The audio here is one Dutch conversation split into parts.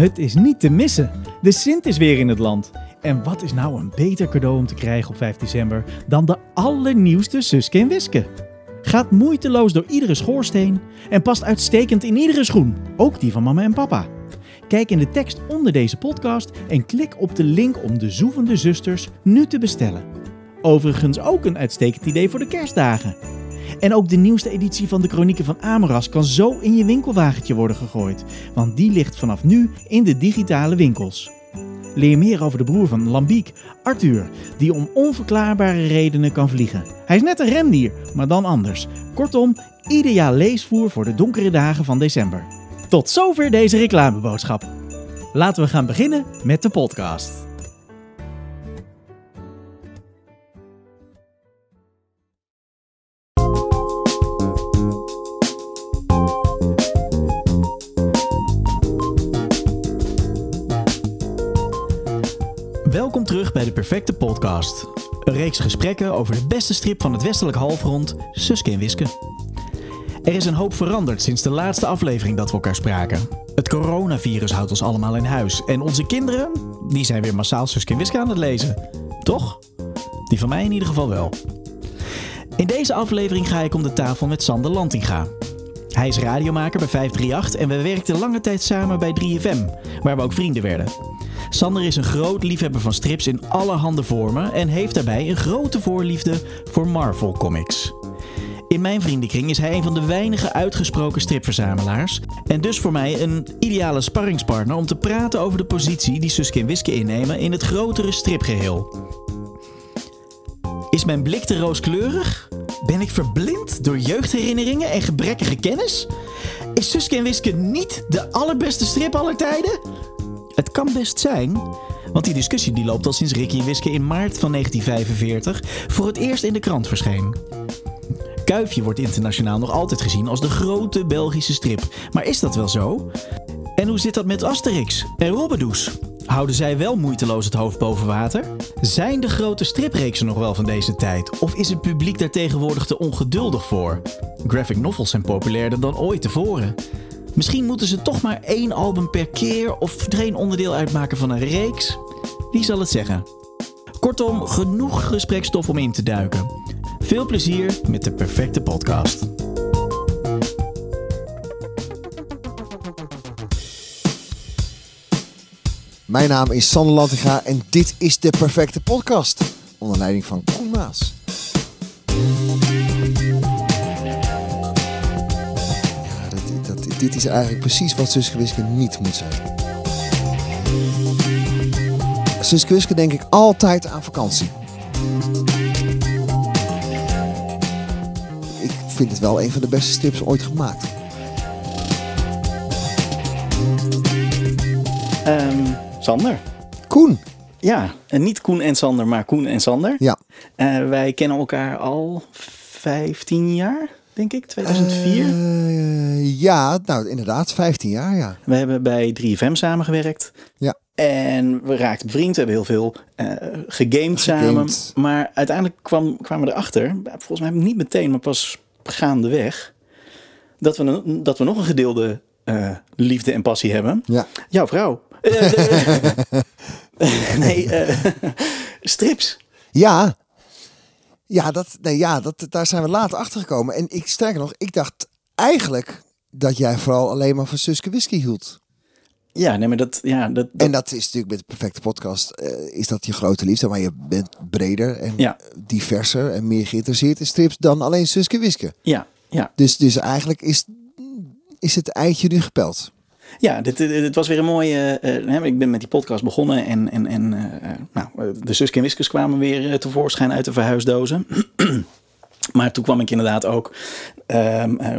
Het is niet te missen. De Sint is weer in het land. En wat is nou een beter cadeau om te krijgen op 5 december dan de allernieuwste Suske en Wiske? Gaat moeiteloos door iedere schoorsteen en past uitstekend in iedere schoen, ook die van mama en papa. Kijk in de tekst onder deze podcast en klik op de link om de Zoevende Zusters nu te bestellen. Overigens ook een uitstekend idee voor de kerstdagen. En ook de nieuwste editie van de Chronieken van Amoras kan zo in je winkelwagentje worden gegooid, want die ligt vanaf nu in de digitale winkels. Leer meer over de broer van Lambiek, Arthur, die om onverklaarbare redenen kan vliegen. Hij is net een rendier, maar dan anders. Kortom, ideaal leesvoer voor de donkere dagen van december. Tot zover deze reclameboodschap. Laten we gaan beginnen met de podcast. Welkom terug bij de Perfecte Podcast. Een reeks gesprekken over de beste strip van het westelijk halfrond, Suske en Wiske. Er is een hoop veranderd sinds de laatste aflevering dat we elkaar spraken. Het coronavirus houdt ons allemaal in huis. En onze kinderen, die zijn weer massaal Suske en Wiske aan het lezen. Toch? Die van mij in ieder geval wel. In deze aflevering ga ik om de tafel met Sander Lantinga. Hij is radiomaker bij 538 en we werkten lange tijd samen bij 3FM, waar we ook vrienden werden. Sander is een groot liefhebber van strips in allerhande vormen en heeft daarbij een grote voorliefde voor Marvel Comics. In mijn vriendenkring is hij een van de weinige uitgesproken stripverzamelaars en dus voor mij een ideale sparringspartner om te praten over de positie die Suske en Wiske innemen in het grotere stripgeheel. Is mijn blik te rooskleurig? Ben ik verblind door jeugdherinneringen en gebrekkige kennis? Is Suske en Wiske niet de allerbeste strip aller tijden? Het kan best zijn, want die discussie die loopt al sinds Ricky Wiske in maart van 1945 voor het eerst in de krant verscheen. Kuifje wordt internationaal nog altijd gezien als de grote Belgische strip. Maar is dat wel zo? En hoe zit dat met Asterix en Robbedoes? Houden zij wel moeiteloos het hoofd boven water? Zijn de grote stripreeksen nog wel van deze tijd? Of is het publiek daar tegenwoordig te ongeduldig voor? Graphic novels zijn populairder dan ooit tevoren. Misschien moeten ze toch maar één album per keer of er een onderdeel uitmaken van een reeks? Wie zal het zeggen? Kortom, genoeg gesprekstof om in te duiken. Veel plezier met de perfecte podcast. Mijn naam is Sander Lantinga en dit is de perfecte podcast. Onder leiding van Koen Maas. Dit is eigenlijk precies wat Suske Wiske niet moet zijn. Suske Wiske denk ik altijd aan vakantie. Ik vind het wel een van de beste strips ooit gemaakt. Ehm, Sander. Koen. Ja, en niet Koen en Sander, maar Koen en Sander. Ja. Eh, wij kennen elkaar al 15 jaar, denk ik, 2004. Eh, ja, nou inderdaad, 15 jaar ja. We hebben bij 3FM samengewerkt. Ja. En we raakten bevriend, we hebben heel veel eh gegamed samen. Maar uiteindelijk kwam, kwamen we erachter, volgens mij niet meteen, maar pas gaandeweg, dat we, een- dat we nog een gedeelde eh, liefde en passie hebben. Ja. Jouw vrouw. Nee, strips. Ja, ja, dat, nee, ja dat, daar zijn we later achter gekomen. En ik sterker nog, ik dacht eigenlijk dat jij vooral alleen maar van Suske Whisky hield. Ja, nee, maar dat, ja, dat, dat- En dat is natuurlijk met de perfecte podcast, eh, is dat je grote liefde. Maar je bent breder en Ja. diverser en meer geïnteresseerd in strips dan alleen Suske Wiske. ja, ja. Dus, dus eigenlijk is, is het eitje nu gepeld. Ja, dit, was weer een mooie. eh, eh, ik ben met die podcast begonnen en, en, en eh, nou, de Suske en Wiskes kwamen weer tevoorschijn uit de verhuisdozen. maar toen kwam ik inderdaad ook ehm, eh,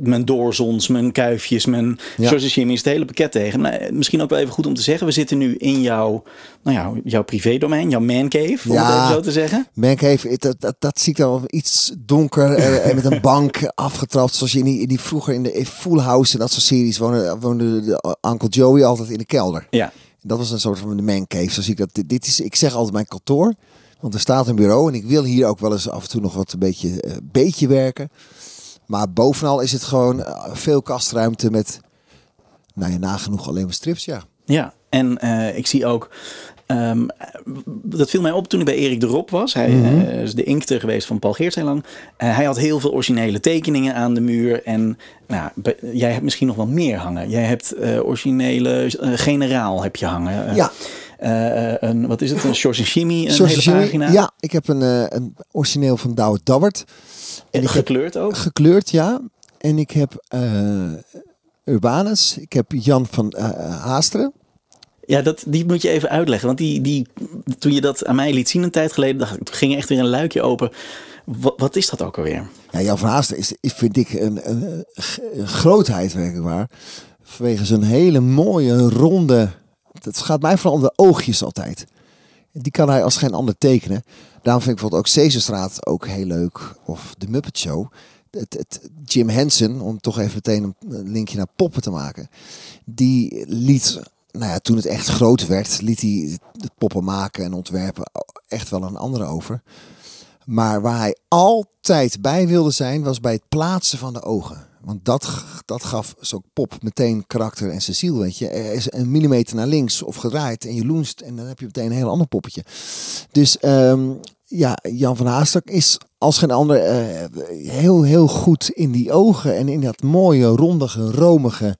mijn doorzons, mijn kuifjes, mijn Ja. Jimmy's, het hele pakket tegen. Maar, eh, misschien ook wel even goed om te zeggen, we zitten nu in jouw, nou ja, jouw privédomein, jouw mancave, om Ja. het even zo te zeggen. Mancave, dat, dat, dat zie ik dan wel iets donker en, en met een bank afgetrapt. Zoals je in die, in die vroeger in de Full House en dat soort series woonde, woonde de Uncle Joey altijd in de kelder. Ja, Dat was een soort van de mancave. Zo zie ik dat. Dit- Dit is, ik zeg altijd mijn kantoor. Want er staat een bureau en ik wil hier ook wel eens af en toe nog wat een beetje, eh, beetje werken. Maar bovenal is het gewoon eh, veel kastruimte met nou ja, nagenoeg alleen maar strips, ja. Ja, en eh, ik zie ook. Ehm, dat viel mij op toen ik bij Erik de Rob was. Hij Mhm. eh, is de inkter geweest van Paul Geert heel lang. Eh, hij had heel veel originele tekeningen aan de muur. En nou, jij hebt misschien nog wel meer hangen. Jij hebt eh, originele generaal heb je hangen. Ja. een, wat is het? Een Shores Shimmy, een hele pagina. Ja, ik heb een, een origineel van Douwe Dabbert. En gekleurd ook. Gekleurd, ja. En ik heb Urbanus. Ik heb Jan van Haasteren. Ja, dat, die moet je even uitleggen. Want die, die, toen je dat aan mij liet zien een tijd geleden, dacht toen ging echt weer een luikje open. Wat, wat is dat ook alweer? Ja, Jan van is, vind ik een, grootheid, werkelijk waar. Vanwege zijn hele mooie, ronde... Het gaat mij vooral om de oogjes altijd. Die kan hij als geen ander tekenen. Daarom vind ik bijvoorbeeld ook Sesamstraat ook heel leuk. Of de Muppet Show. Het, het, Jim Henson, om toch even meteen een linkje naar poppen te maken. Die liet, nou ja, toen het echt groot werd, liet hij de poppen maken en ontwerpen echt wel een andere over. Maar waar hij altijd bij wilde zijn, was bij het plaatsen van de ogen. Want dat, dat gaf zo'n pop meteen karakter en Cecile, weet je. Er is een millimeter naar links of gedraaid en je loenst en dan heb je meteen een heel ander poppetje. Dus ehm, ja, Jan van Haastak is als geen ander eh, heel, heel goed in die ogen en in dat mooie, rondige, romige,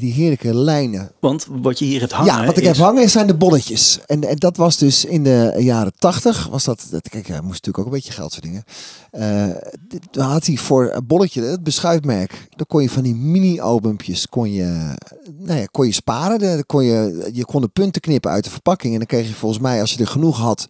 die heerlijke lijnen. Want wat je hier hebt hangen. Ja, wat ik is, heb hangen zijn de bolletjes. En, en dat was dus in de jaren tachtig. Was dat, dat, kijk, hij moest natuurlijk ook een beetje geld verdienen. Dit- dan had hij voor een bolletje, het beschuitmerk. Dan kon je van die mini-albumpjes kon je, nou ja, kon je sparen. Dan kon je, je kon de punten knippen uit de verpakking. En dan kreeg je volgens mij, als je er genoeg had,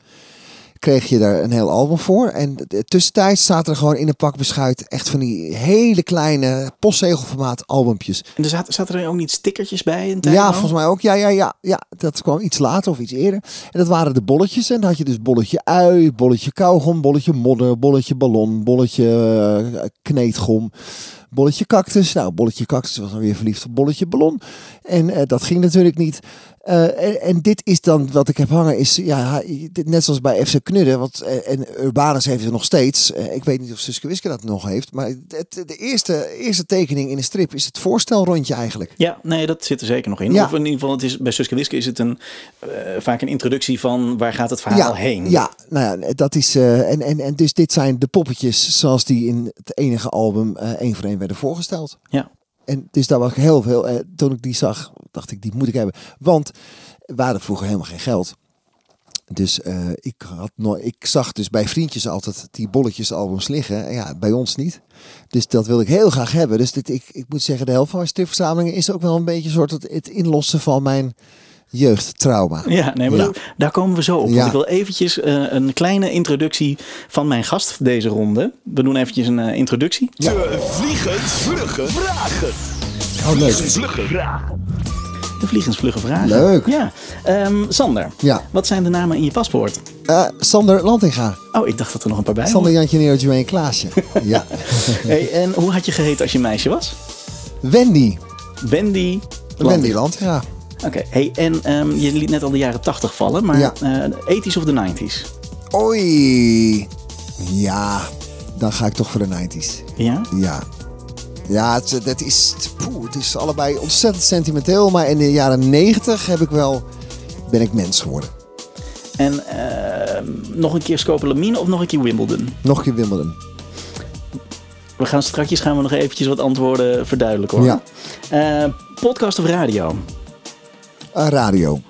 kreeg je daar een heel album voor. En tussentijds staat er gewoon in een pak beschuit echt van die hele kleine postzegelformaat albumpjes. En er zaten, zaten er ook niet stickertjes bij? Een Ja, volgens mij ook. Ja, ja, ja, ja, dat kwam iets later of iets eerder. En dat waren de bolletjes. En dan had je dus bolletje ui, bolletje kauwgom, bolletje modder, bolletje ballon, bolletje eh, kneedgom, bolletje cactus. Nou, bolletje cactus was dan weer verliefd op bolletje ballon. En eh, dat ging natuurlijk niet. Eh, en, en dit is dan wat ik heb hangen, is ja, net zoals bij FC Knudden, want, eh, en Urbanus heeft het nog steeds. Eh, ik weet niet of Suske Wiske dat nog heeft, maar het, de eerste, eerste tekening in een strip is het voorstelrondje eigenlijk. Ja, nee, dat zit er zeker nog in. Ja. Of in ieder geval, het is, bij Suske Wiske is het een, vaak een introductie van waar gaat het verhaal heen. Ja, nou ja, dat is. en, en, en dus dit zijn de poppetjes zoals die in het enige album één voor één werden voorgesteld. Ja. En dus daar was ik heel veel. eh, toen ik die zag, dacht ik, die moet ik hebben. Want we hadden vroeger helemaal geen geld. Dus eh, ik, had nooit, ik zag dus bij vriendjes altijd die bolletjesalbums liggen. En Ja, bij ons niet. Dus dat wil ik heel graag hebben. Dus dit, ik, ik moet zeggen, de helft van mijn stripverzamelingen is ook wel een beetje een soort het inlossen van mijn jeugdtrauma. Ja, nee, maar Ja. daar- daar komen we zo op. Ja. Want ik wil eventjes eh, een kleine introductie van mijn gast deze ronde. We doen eventjes een eh, introductie. De vliegensvlugge vragen. Oh, leuk. Vlugge vragen. De vliegensvlugge vragen. Leuk. Ja. Ehm, Sander, Ja. wat zijn de namen in je paspoort? Eh, Sander Lantinga. Oh, ik dacht dat er nog een paar bij Sander waren. Jantje Joanne Klaasje. ja. Hey, en hoe had je geheten als je meisje was? Wendy. Wendy. Wendy Lantinga. Oké, hey, en ehm, je liet net al de jaren 80 vallen, maar Ja. eh, de 80s of de 90s? Oei. Ja, dan ga ik toch voor de 90s. Ja? Ja. Ja, het, dat is, poeh, het is allebei ontzettend sentimenteel. Maar in de jaren 90 heb ik wel, ben ik mens geworden. En ehm, nog een keer Scopolamine of nog een keer Wimbledon? Nog een keer Wimbledon. We gaan straks gaan we nog eventjes wat antwoorden verduidelijken hoor. Ja. Eh, podcast of radio? Eh, radio.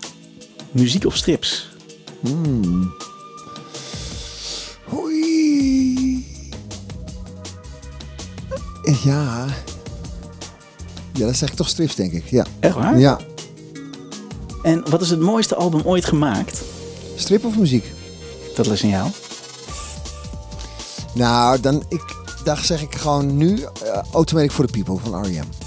Muziek of strips? Oei. Ja. Ja, dat zeg ik toch strips, denk ik. Ja. Echt waar? Ja. En wat is het mooiste album ooit gemaakt? Strip of muziek? Dat is een jou. Nou, dan ik, daar zeg ik gewoon nu eh, Automatic for the People van R.E.M.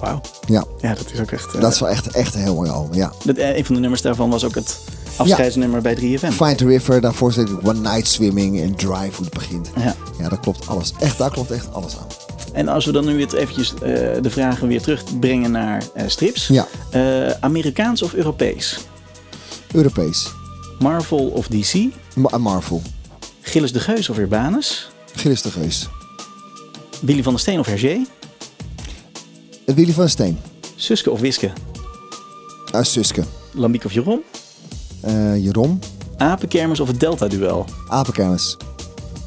Wauw. Ja, Ja, dat is ook echt... eh, dat is wel echt, echt een heel mooi album. Ja. dat, eh, een van de nummers daarvan was ook het afscheidsnummer bij 3FM. Find the River, daarvoor zit ik One Night Swimming en Drive hoe het begint. Ja. Ja, dat klopt alles. Echt, daar klopt echt alles aan. En als we dan nu weer eventjes eh, de vragen weer terugbrengen naar eh, strips. Ja. Eh, Amerikaans of Europees? Europees. Marvel of DC? Ma- Marvel. Gilles de Geus of Urbanus? Gilles de Geus. Willy van der Steen of Hergé? Willy van Steen. Suske of Wiske? Uh, Suske. Lambiek of Jeroen? Uh, Jeroen. Apenkermis of het Delta-duel? Apenkermis.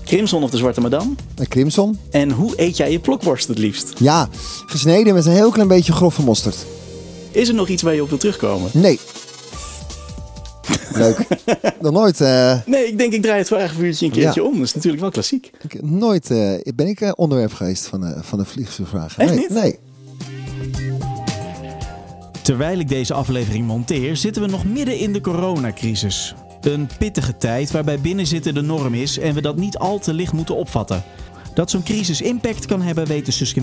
Crimson of de Zwarte Madame? Uh, Crimson. En hoe eet jij je plokworst het liefst? Ja, gesneden met een heel klein beetje grove mosterd. Is er nog iets waar je op wil terugkomen? Nee. Leuk. nog nooit. Uh... Nee, ik denk ik draai het vragenvuurtje een keertje Ja. om. Dat is natuurlijk wel klassiek. Ik, nooit uh, ben ik uh, onderwerp geweest van, uh, van de vliegtuigvraag. Echt nee, niet? Nee. Terwijl ik deze aflevering monteer, zitten we nog midden in de coronacrisis. Een pittige tijd waarbij binnenzitten de norm is en we dat niet al te licht moeten opvatten. Dat zo'n crisis impact kan hebben, weten Suske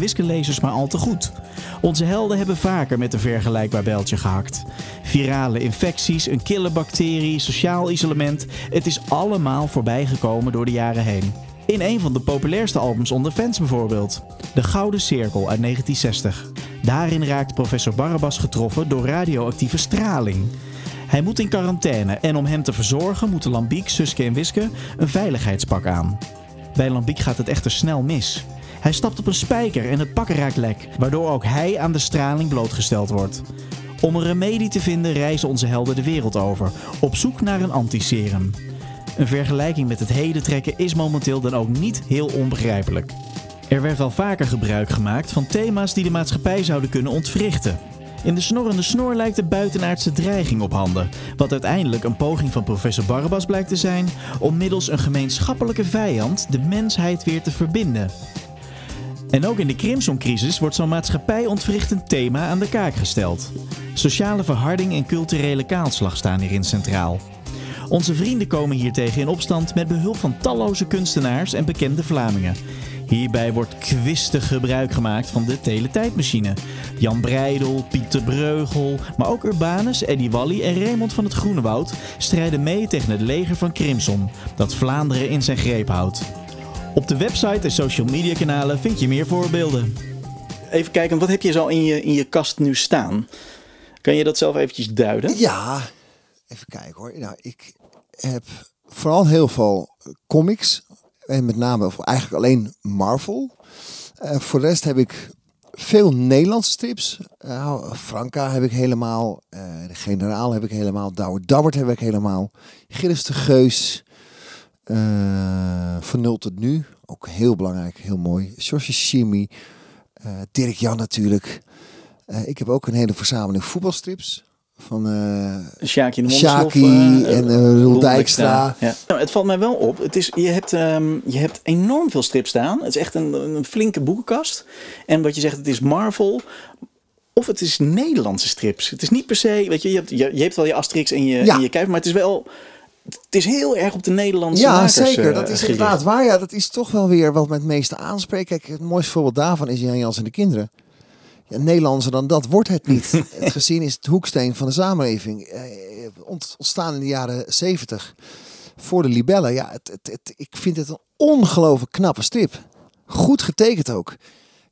maar al te goed. Onze helden hebben vaker met een vergelijkbaar bijltje gehakt. Virale infecties, een kille bacterie, sociaal isolement. Het is allemaal voorbijgekomen door de jaren heen. In een van de populairste albums onder fans bijvoorbeeld. De Gouden Cirkel uit 1960. Daarin raakt professor Barabbas getroffen door radioactieve straling. Hij moet in quarantaine en om hem te verzorgen moeten Lambiek, Suske en Wiske een veiligheidspak aan. Bij Lambiek gaat het echter snel mis. Hij stapt op een spijker en het pak raakt lek, waardoor ook hij aan de straling blootgesteld wordt. Om een remedie te vinden reizen onze helden de wereld over, op zoek naar een antiserum. Een vergelijking met het heden trekken is momenteel dan ook niet heel onbegrijpelijk. Er werd wel vaker gebruik gemaakt van thema's die de maatschappij zouden kunnen ontwrichten. In de snorrende snor lijkt de buitenaardse dreiging op handen, wat uiteindelijk een poging van professor Barabbas blijkt te zijn om middels een gemeenschappelijke vijand de mensheid weer te verbinden. En ook in de Crimson-crisis wordt zo'n maatschappij ontwrichtend thema aan de kaak gesteld. Sociale verharding en culturele kaalslag staan hierin centraal. Onze vrienden komen hiertegen in opstand met behulp van talloze kunstenaars en bekende Vlamingen. Hierbij wordt kwistig gebruik gemaakt van de teletijdmachine. Jan Breidel, Pieter Breugel, maar ook Urbanus, Eddie Wally en Raymond van het Groenewoud strijden mee tegen het leger van Crimson, dat Vlaanderen in zijn greep houdt. Op de website en social media kanalen vind je meer voorbeelden. Even kijken, wat heb je zo in je, in je kast nu staan? Kan je dat zelf eventjes duiden? Ja, even kijken hoor. Nou, ik heb vooral heel veel comics. En met name, of eigenlijk alleen Marvel. Uh, voor de rest heb ik veel Nederlandse strips. Uh, Franka heb ik helemaal. Uh, de Generaal heb ik helemaal. Douwe Dabbert heb ik helemaal. Gilles de Geus. van nul tot nu. Ook heel belangrijk, heel mooi. George. Dirk Jan natuurlijk. ik heb ook een hele verzameling voetbalstrips. Van uh, Sjaki de uh, en uh, Roel Dijkstra. Ja. Nou, het valt mij wel op. Het is, je, hebt, um, je hebt enorm veel strips staan. Het is echt een, een flinke boekenkast. En wat je zegt, het is Marvel. Of het is Nederlandse strips. Het is niet per se, weet je, je hebt, je, je hebt wel je Asterix en je, ja. en je Kuip, maar het is wel... Het is heel erg op de Nederlandse Ja, makers, zeker. Dat is inderdaad waar. Ja, dat is toch wel weer wat met het meeste aanspreekt. Kijk, het mooiste voorbeeld daarvan is Jan Jans en de kinderen. Ja, Nederlandser dan dat wordt het niet. het gezien is het hoeksteen van de samenleving. Eh, ontstaan in de jaren zeventig. Voor de libellen. Ja, het, het, het, ik vind het een ongelooflijk knappe strip. Goed getekend ook.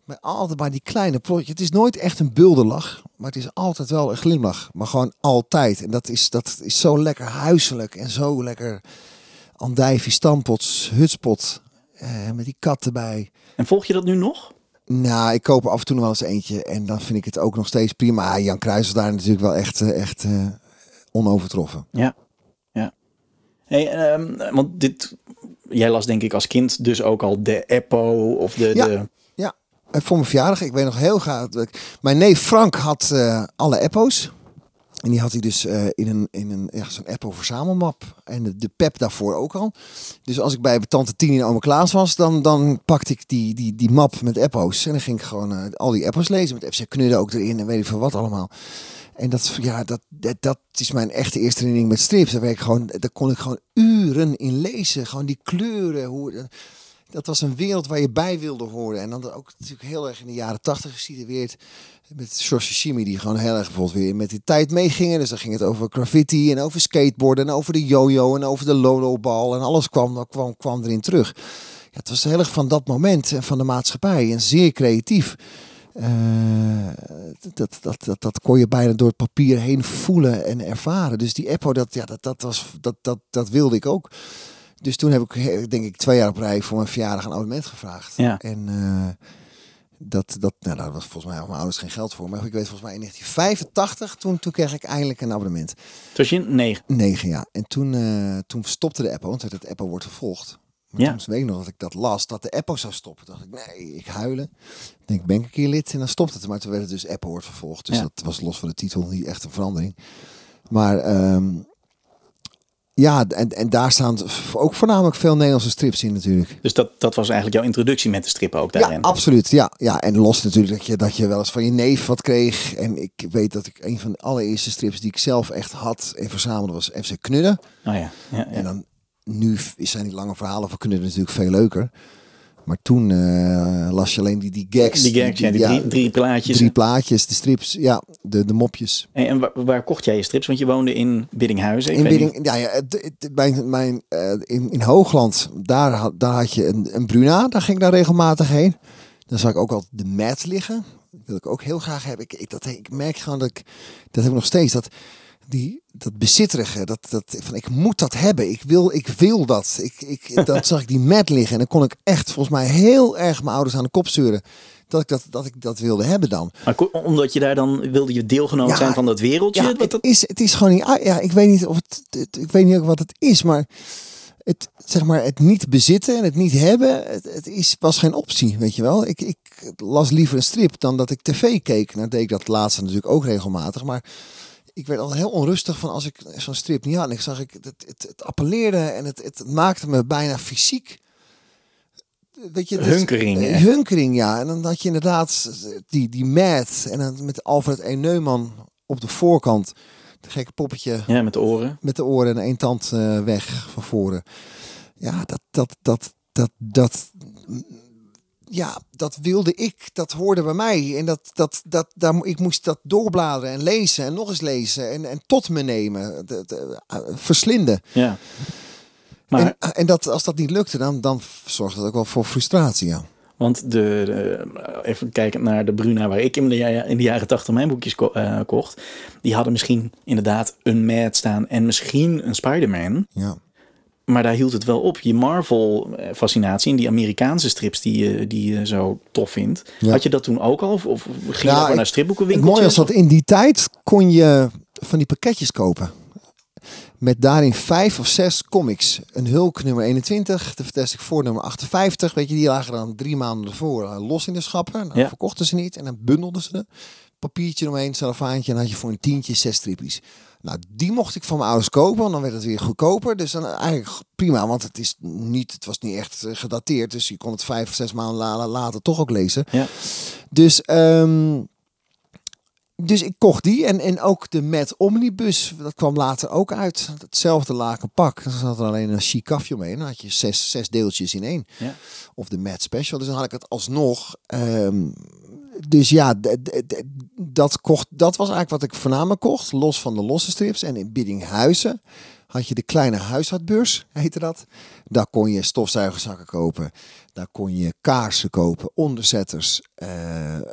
Maar altijd maar die kleine plotje. Het is nooit echt een bulderlach. Maar het is altijd wel een glimlach. Maar gewoon altijd. En dat is, dat is zo lekker huiselijk. En zo lekker andijvie, stampots, hutspot. Eh, met die kat erbij. En volg je dat nu nog? Nou, ik koop er af en toe nog wel eens eentje. En dan vind ik het ook nog steeds prima. Jan Kruijs is daar natuurlijk wel echt, uh, echt uh, onovertroffen. Ja, ja. Hey, um, want dit, jij las denk ik als kind dus ook al de Eppo of de... Ja, de... ja. En voor mijn verjaardag, ik weet nog heel graag. Mijn neef Frank had uh, alle Eppo's. En die had hij dus uh, in een, in een ja, zo'n Eppo verzamelmap. En de, de pep daarvoor ook al. Dus als ik bij tante Tien in Ome Klaas was, dan, dan pakte ik die, die, die map met Eppo's. En dan ging ik gewoon uh, al die Eppo's lezen. Met FC Knudden ook erin en weet ik veel wat allemaal. En dat, ja, dat, dat, dat is mijn echte eerste herinnering met strips. Daar, ik gewoon, daar kon ik gewoon uren in lezen. Gewoon die kleuren. Hoe, dat was een wereld waar je bij wilde horen. En dan ook natuurlijk heel erg in de jaren tachtig gesitueerd. Met George die gewoon heel erg bijvoorbeeld weer met die tijd meegingen. Dus dan ging het over graffiti en over skateboarden en over de yo-yo en over de lolo-bal. En alles kwam, kwam, kwam erin terug. Ja, het was heel erg van dat moment en van de maatschappij. En zeer creatief. Uh, dat, dat, dat, dat kon je bijna door het papier heen voelen en ervaren. Dus die Eppo, dat, ja, dat, dat, was, dat, dat, dat wilde ik ook. Dus toen heb ik, denk ik, twee jaar op rij voor mijn verjaardag een abonnement gevraagd. Ja. En uh, Dat, dat, nou, daar was volgens mij mijn ouders geen geld voor. Maar ik weet volgens mij in 1985, toen, toen kreeg ik eindelijk een abonnement. Toen je negen. Negen jaar. En toen, eh, toen stopte de Apple, want het Apple wordt vervolgd. Maar Ja. toen weet ik nog dat ik dat las, dat de Apple zou stoppen. dacht ik, nee, ik huilen. Ik denk, ben ik een keer lid en dan stopt het. Maar toen werd het dus Apple wordt vervolgd. Dus Ja. dat was los van de titel niet echt een verandering. Maar ehm, ja, en, en daar staan ook voornamelijk veel Nederlandse strips in natuurlijk. Dus dat, dat was eigenlijk jouw introductie met de strippen ook Ja, daarin. absoluut. Ja, ja, en los natuurlijk dat je, dat je wel eens van je neef wat kreeg. En ik weet dat ik een van de allereerste strips die ik zelf echt had en verzamelde was FC Knudden. Oh ja. ja, ja. En dan, nu zijn die lange verhalen van Knudden natuurlijk veel leuker. Maar toen eh, las je alleen die, die gags. Die gags, ja, die drie, drie plaatjes. drie plaatjes, de strips, ja, de, de mopjes. Hey, en waar, waar kocht jij je strips? Want je woonde in Biddinghuizen. In, Bidding, ja, ja, het- het- mijn, mijn, eh, in, in Hoogland, daar, had- daar had je een, een Bruna, daar ging ik daar regelmatig heen. Dan zag ik ook altijd de mat liggen. Dat wil ik ook heel graag hebben. Ik, ik, dat, ik merk gewoon dat ik, dat heb ik nog steeds, dat, die, dat bezitterige, dat, dat, van ik moet dat hebben, ik wil, ik wil dat. Ik, ik, dat zag ik die mat liggen en dan kon ik echt volgens mij heel erg mijn ouders aan de kop sturen. Dat ik dat, dat ik dat wilde hebben dan. Maar omdat je daar dan wilde je deelgenoot Ja, zijn van dat wereldje. Ja, Wat het dat, is, het is gewoon niet. ah, Ja, ik weet niet of het, het- Ik weet niet ook wat het is, maar het, zeg maar, het niet bezitten en het niet hebben, het, het is, was geen optie, weet je wel. Ik, ik las liever een strip dan dat ik tv keek. Nou deed ik dat laatste natuurlijk ook regelmatig, maar ik werd al heel onrustig van als ik zo'n strip niet had. En ik zag ik, het, het, het appelleerde en het, het maakte me bijna fysiek. Weet je, dus- Hunkering, eh? Hunkering, ja. En dan had je inderdaad die, die Mad en dan met Alfred E. Neumann op de voorkant. De gekke poppetje ja, met de oren. met de oren en één tand eh, weg van voren. Ja, dat, dat, dat, dat, dat, ja, dat wilde ik. Dat hoorde bij mij. En dat, dat, dat, daar, ik moest dat doorbladeren en lezen en nog eens lezen en, en tot me nemen. De, de, eh, verslinden. Ja. Maar, En, en dat, als dat niet lukte, dan, dan zorgde dat ook wel voor frustratie. Ja. want de, de- even kijken naar de Bruna waar ik in de, in de jaren tachtig mijn boekjes ko- eh, kocht. Die hadden misschien inderdaad een Mad staan en misschien een Spider-Man. Ja. Maar daar hield het wel op. Je Marvel-fascinatie en die Amerikaanse strips die je, die je zo tof vindt. Ja. Had je dat toen ook al? Of, of ging je Ja, ik- naar Het stripboekenwinkeltjes? mooie was dat in die tijd kon je van die pakketjes kopen. Met daarin vijf of zes comics. Een Hulk nummer 21, de Fantastic Four nummer 58. Weet je, die lagen dan drie maanden ervoor eh, los in de schappen. Nou, Ja. verkochten ze niet en dan bundelden ze er. Papiertje omheen, cellofaantje en dan had je voor een tientje zes strippies. Nou, die mocht ik van mijn ouders kopen, want dan werd het weer goedkoper. Dus dan eigenlijk prima, want het, is niet, het was niet echt eh, gedateerd. Dus je kon het vijf of zes maanden la- later toch ook lezen. Ja. Dus, ehm, dus ik kocht die en, en ook de Met Omnibus, dat kwam later ook uit. Hetzelfde laken pak. Er zat er alleen een chic kafje omheen. Dan had je zes, zes deeltjes in één. Ja. Of de Met Special. Dus dan had ik het alsnog. ehm, dus ja, dat, kocht, dat was eigenlijk wat ik voornamelijk kocht. Los van de losse strips. En in Biddinghuizen had je de kleine huishoudbeurs, heette dat. Daar kon je stofzuigerzakken kopen. Daar kon je kaarsen kopen, onderzetters. eh,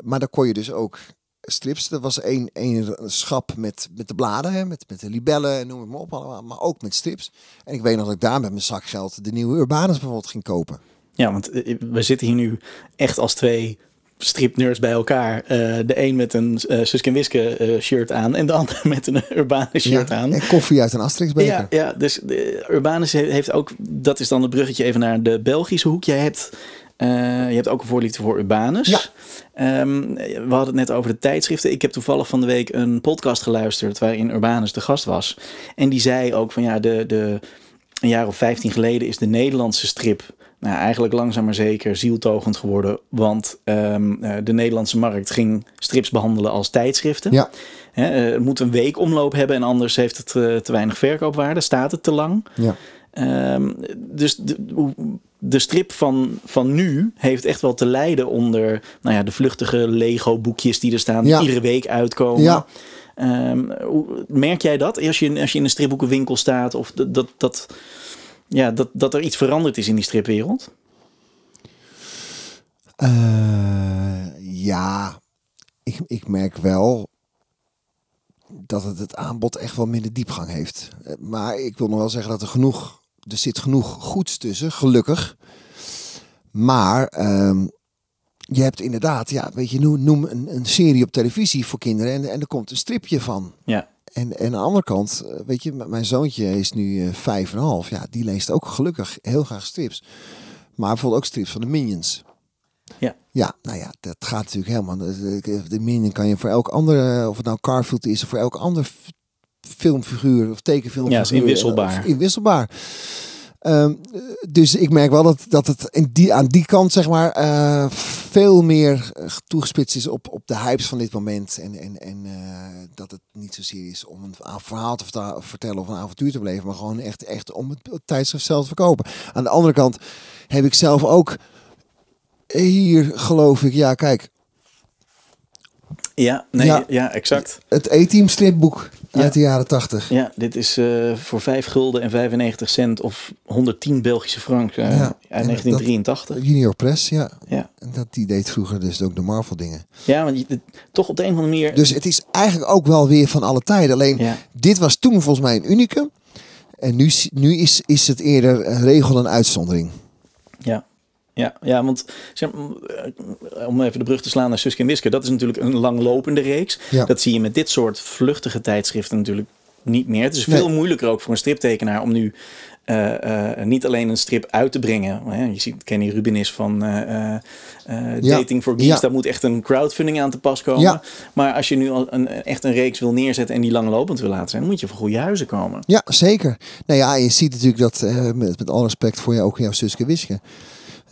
maar daar kon je dus ook strips. Dat was één, één schap met, met de bladen, hè, met, met de libellen en noem het maar op allemaal. Maar ook met strips. En ik weet nog dat ik daar met mijn zakgeld de nieuwe Urbanus bijvoorbeeld ging kopen. Ja, want eh, we zitten hier nu echt als twee stripnerds bij elkaar. Eh, de een met een uh, Suske en Wiske eh, shirt aan en de ander met een Urbanus shirt Ja, aan. En koffie uit een Asterix-beker. Ja, ja, dus de Urbanus he- heeft ook, dat is dan het bruggetje even naar de Belgische hoek. Jij hebt, eh, je hebt ook een voorliefde voor Urbanus. Ja. Ehm, we hadden het net over de tijdschriften. Ik heb toevallig van de week een podcast geluisterd waarin Urbanus de gast was. En die zei ook van ja, de, de, een jaar of 15 geleden is de Nederlandse strip nou, eigenlijk langzaam maar zeker zieltogend geworden. Want ehm, eh, de Nederlandse markt ging strips behandelen als tijdschriften. Ja. Eh, het moet een week omloop hebben en anders heeft het eh, te weinig verkoopwaarde. Staat het te lang. Ja. Ehm, dus de, de strip van, van nu heeft echt wel te lijden onder nou ja, de vluchtige Lego-boekjes die er staan, Ja. die iedere week uitkomen. Ja. Hoe, merk jij dat als je, als je in een stripboekenwinkel staat of dat, dat, dat, ja, dat, dat er iets veranderd is in die stripwereld? Eh, ja, ik, ik merk wel dat het het aanbod echt wel minder diepgang heeft. Eh, Maar ik wil nog wel zeggen dat er genoeg, er zit genoeg goeds tussen, gelukkig. Maar ehm, je hebt inderdaad, ja, weet je, noem, noem een, een serie op televisie voor kinderen en, en er komt een stripje van. Ja. En, en aan de andere kant, eh, weet je, mijn zoontje is nu eh, vijf en een half. Ja, die leest ook gelukkig heel graag strips. Maar bijvoorbeeld ook strips van de Minions. Ja. Ja, nou ja, dat gaat natuurlijk helemaal. De, Minion kan je voor elk andere, of het nou Garfield is, of voor elk ander filmfiguur of tekenfilmfiguur. Ja, is inwisselbaar. eh, inwisselbaar. Ehm, dus ik merk wel dat, dat het in die, aan die kant zeg maar eh, veel meer toegespitst is op, op de hypes van dit moment. En, en, en eh, dat het niet zozeer is om een verhaal te vertellen of een avontuur te beleven. Maar gewoon echt, echt om het, tijdschrift zelf te verkopen. Aan de andere kant heb ik zelf ook hier geloof ik, ja kijk, Ja, nee, Ja. ja, exact. het E-team stripboek. Uit de jaren tachtig. Ja, dit is eh, voor 5 gulden en 95 cent of 110 Belgische frank eh, Ja, uit en 1983. Junior Press, ja. Ja. En dat, die deed vroeger dus ook de Marvel dingen. ja, want je, toch op de een of andere manier... Dus het is eigenlijk ook wel weer van alle tijden. Alleen ja. dit was toen volgens mij een unicum. En nu, nu is, is het eerder een regel en uitzondering. Ja. Ja, want zeg, eh, om even de brug te slaan naar Suske en Wiske, dat is natuurlijk een langlopende reeks. Ja. Dat zie je met dit soort vluchtige tijdschriften natuurlijk niet meer. Het is Nee. veel moeilijker ook voor een striptekenaar om nu eh, eh, niet alleen een strip uit te brengen. Je ziet Kenny Rubinis van eh, eh, eh, Ja. Dating for Geeks. Ja. Daar moet echt een crowdfunding aan te pas komen. Ja. Maar als je nu al een, echt een reeks wil neerzetten en die langlopend wil laten zijn, dan moet je van goede huizen komen. Ja, zeker. Nou ja, je ziet natuurlijk dat, met, met alle respect voor jou, ook jouw Suske Wiske,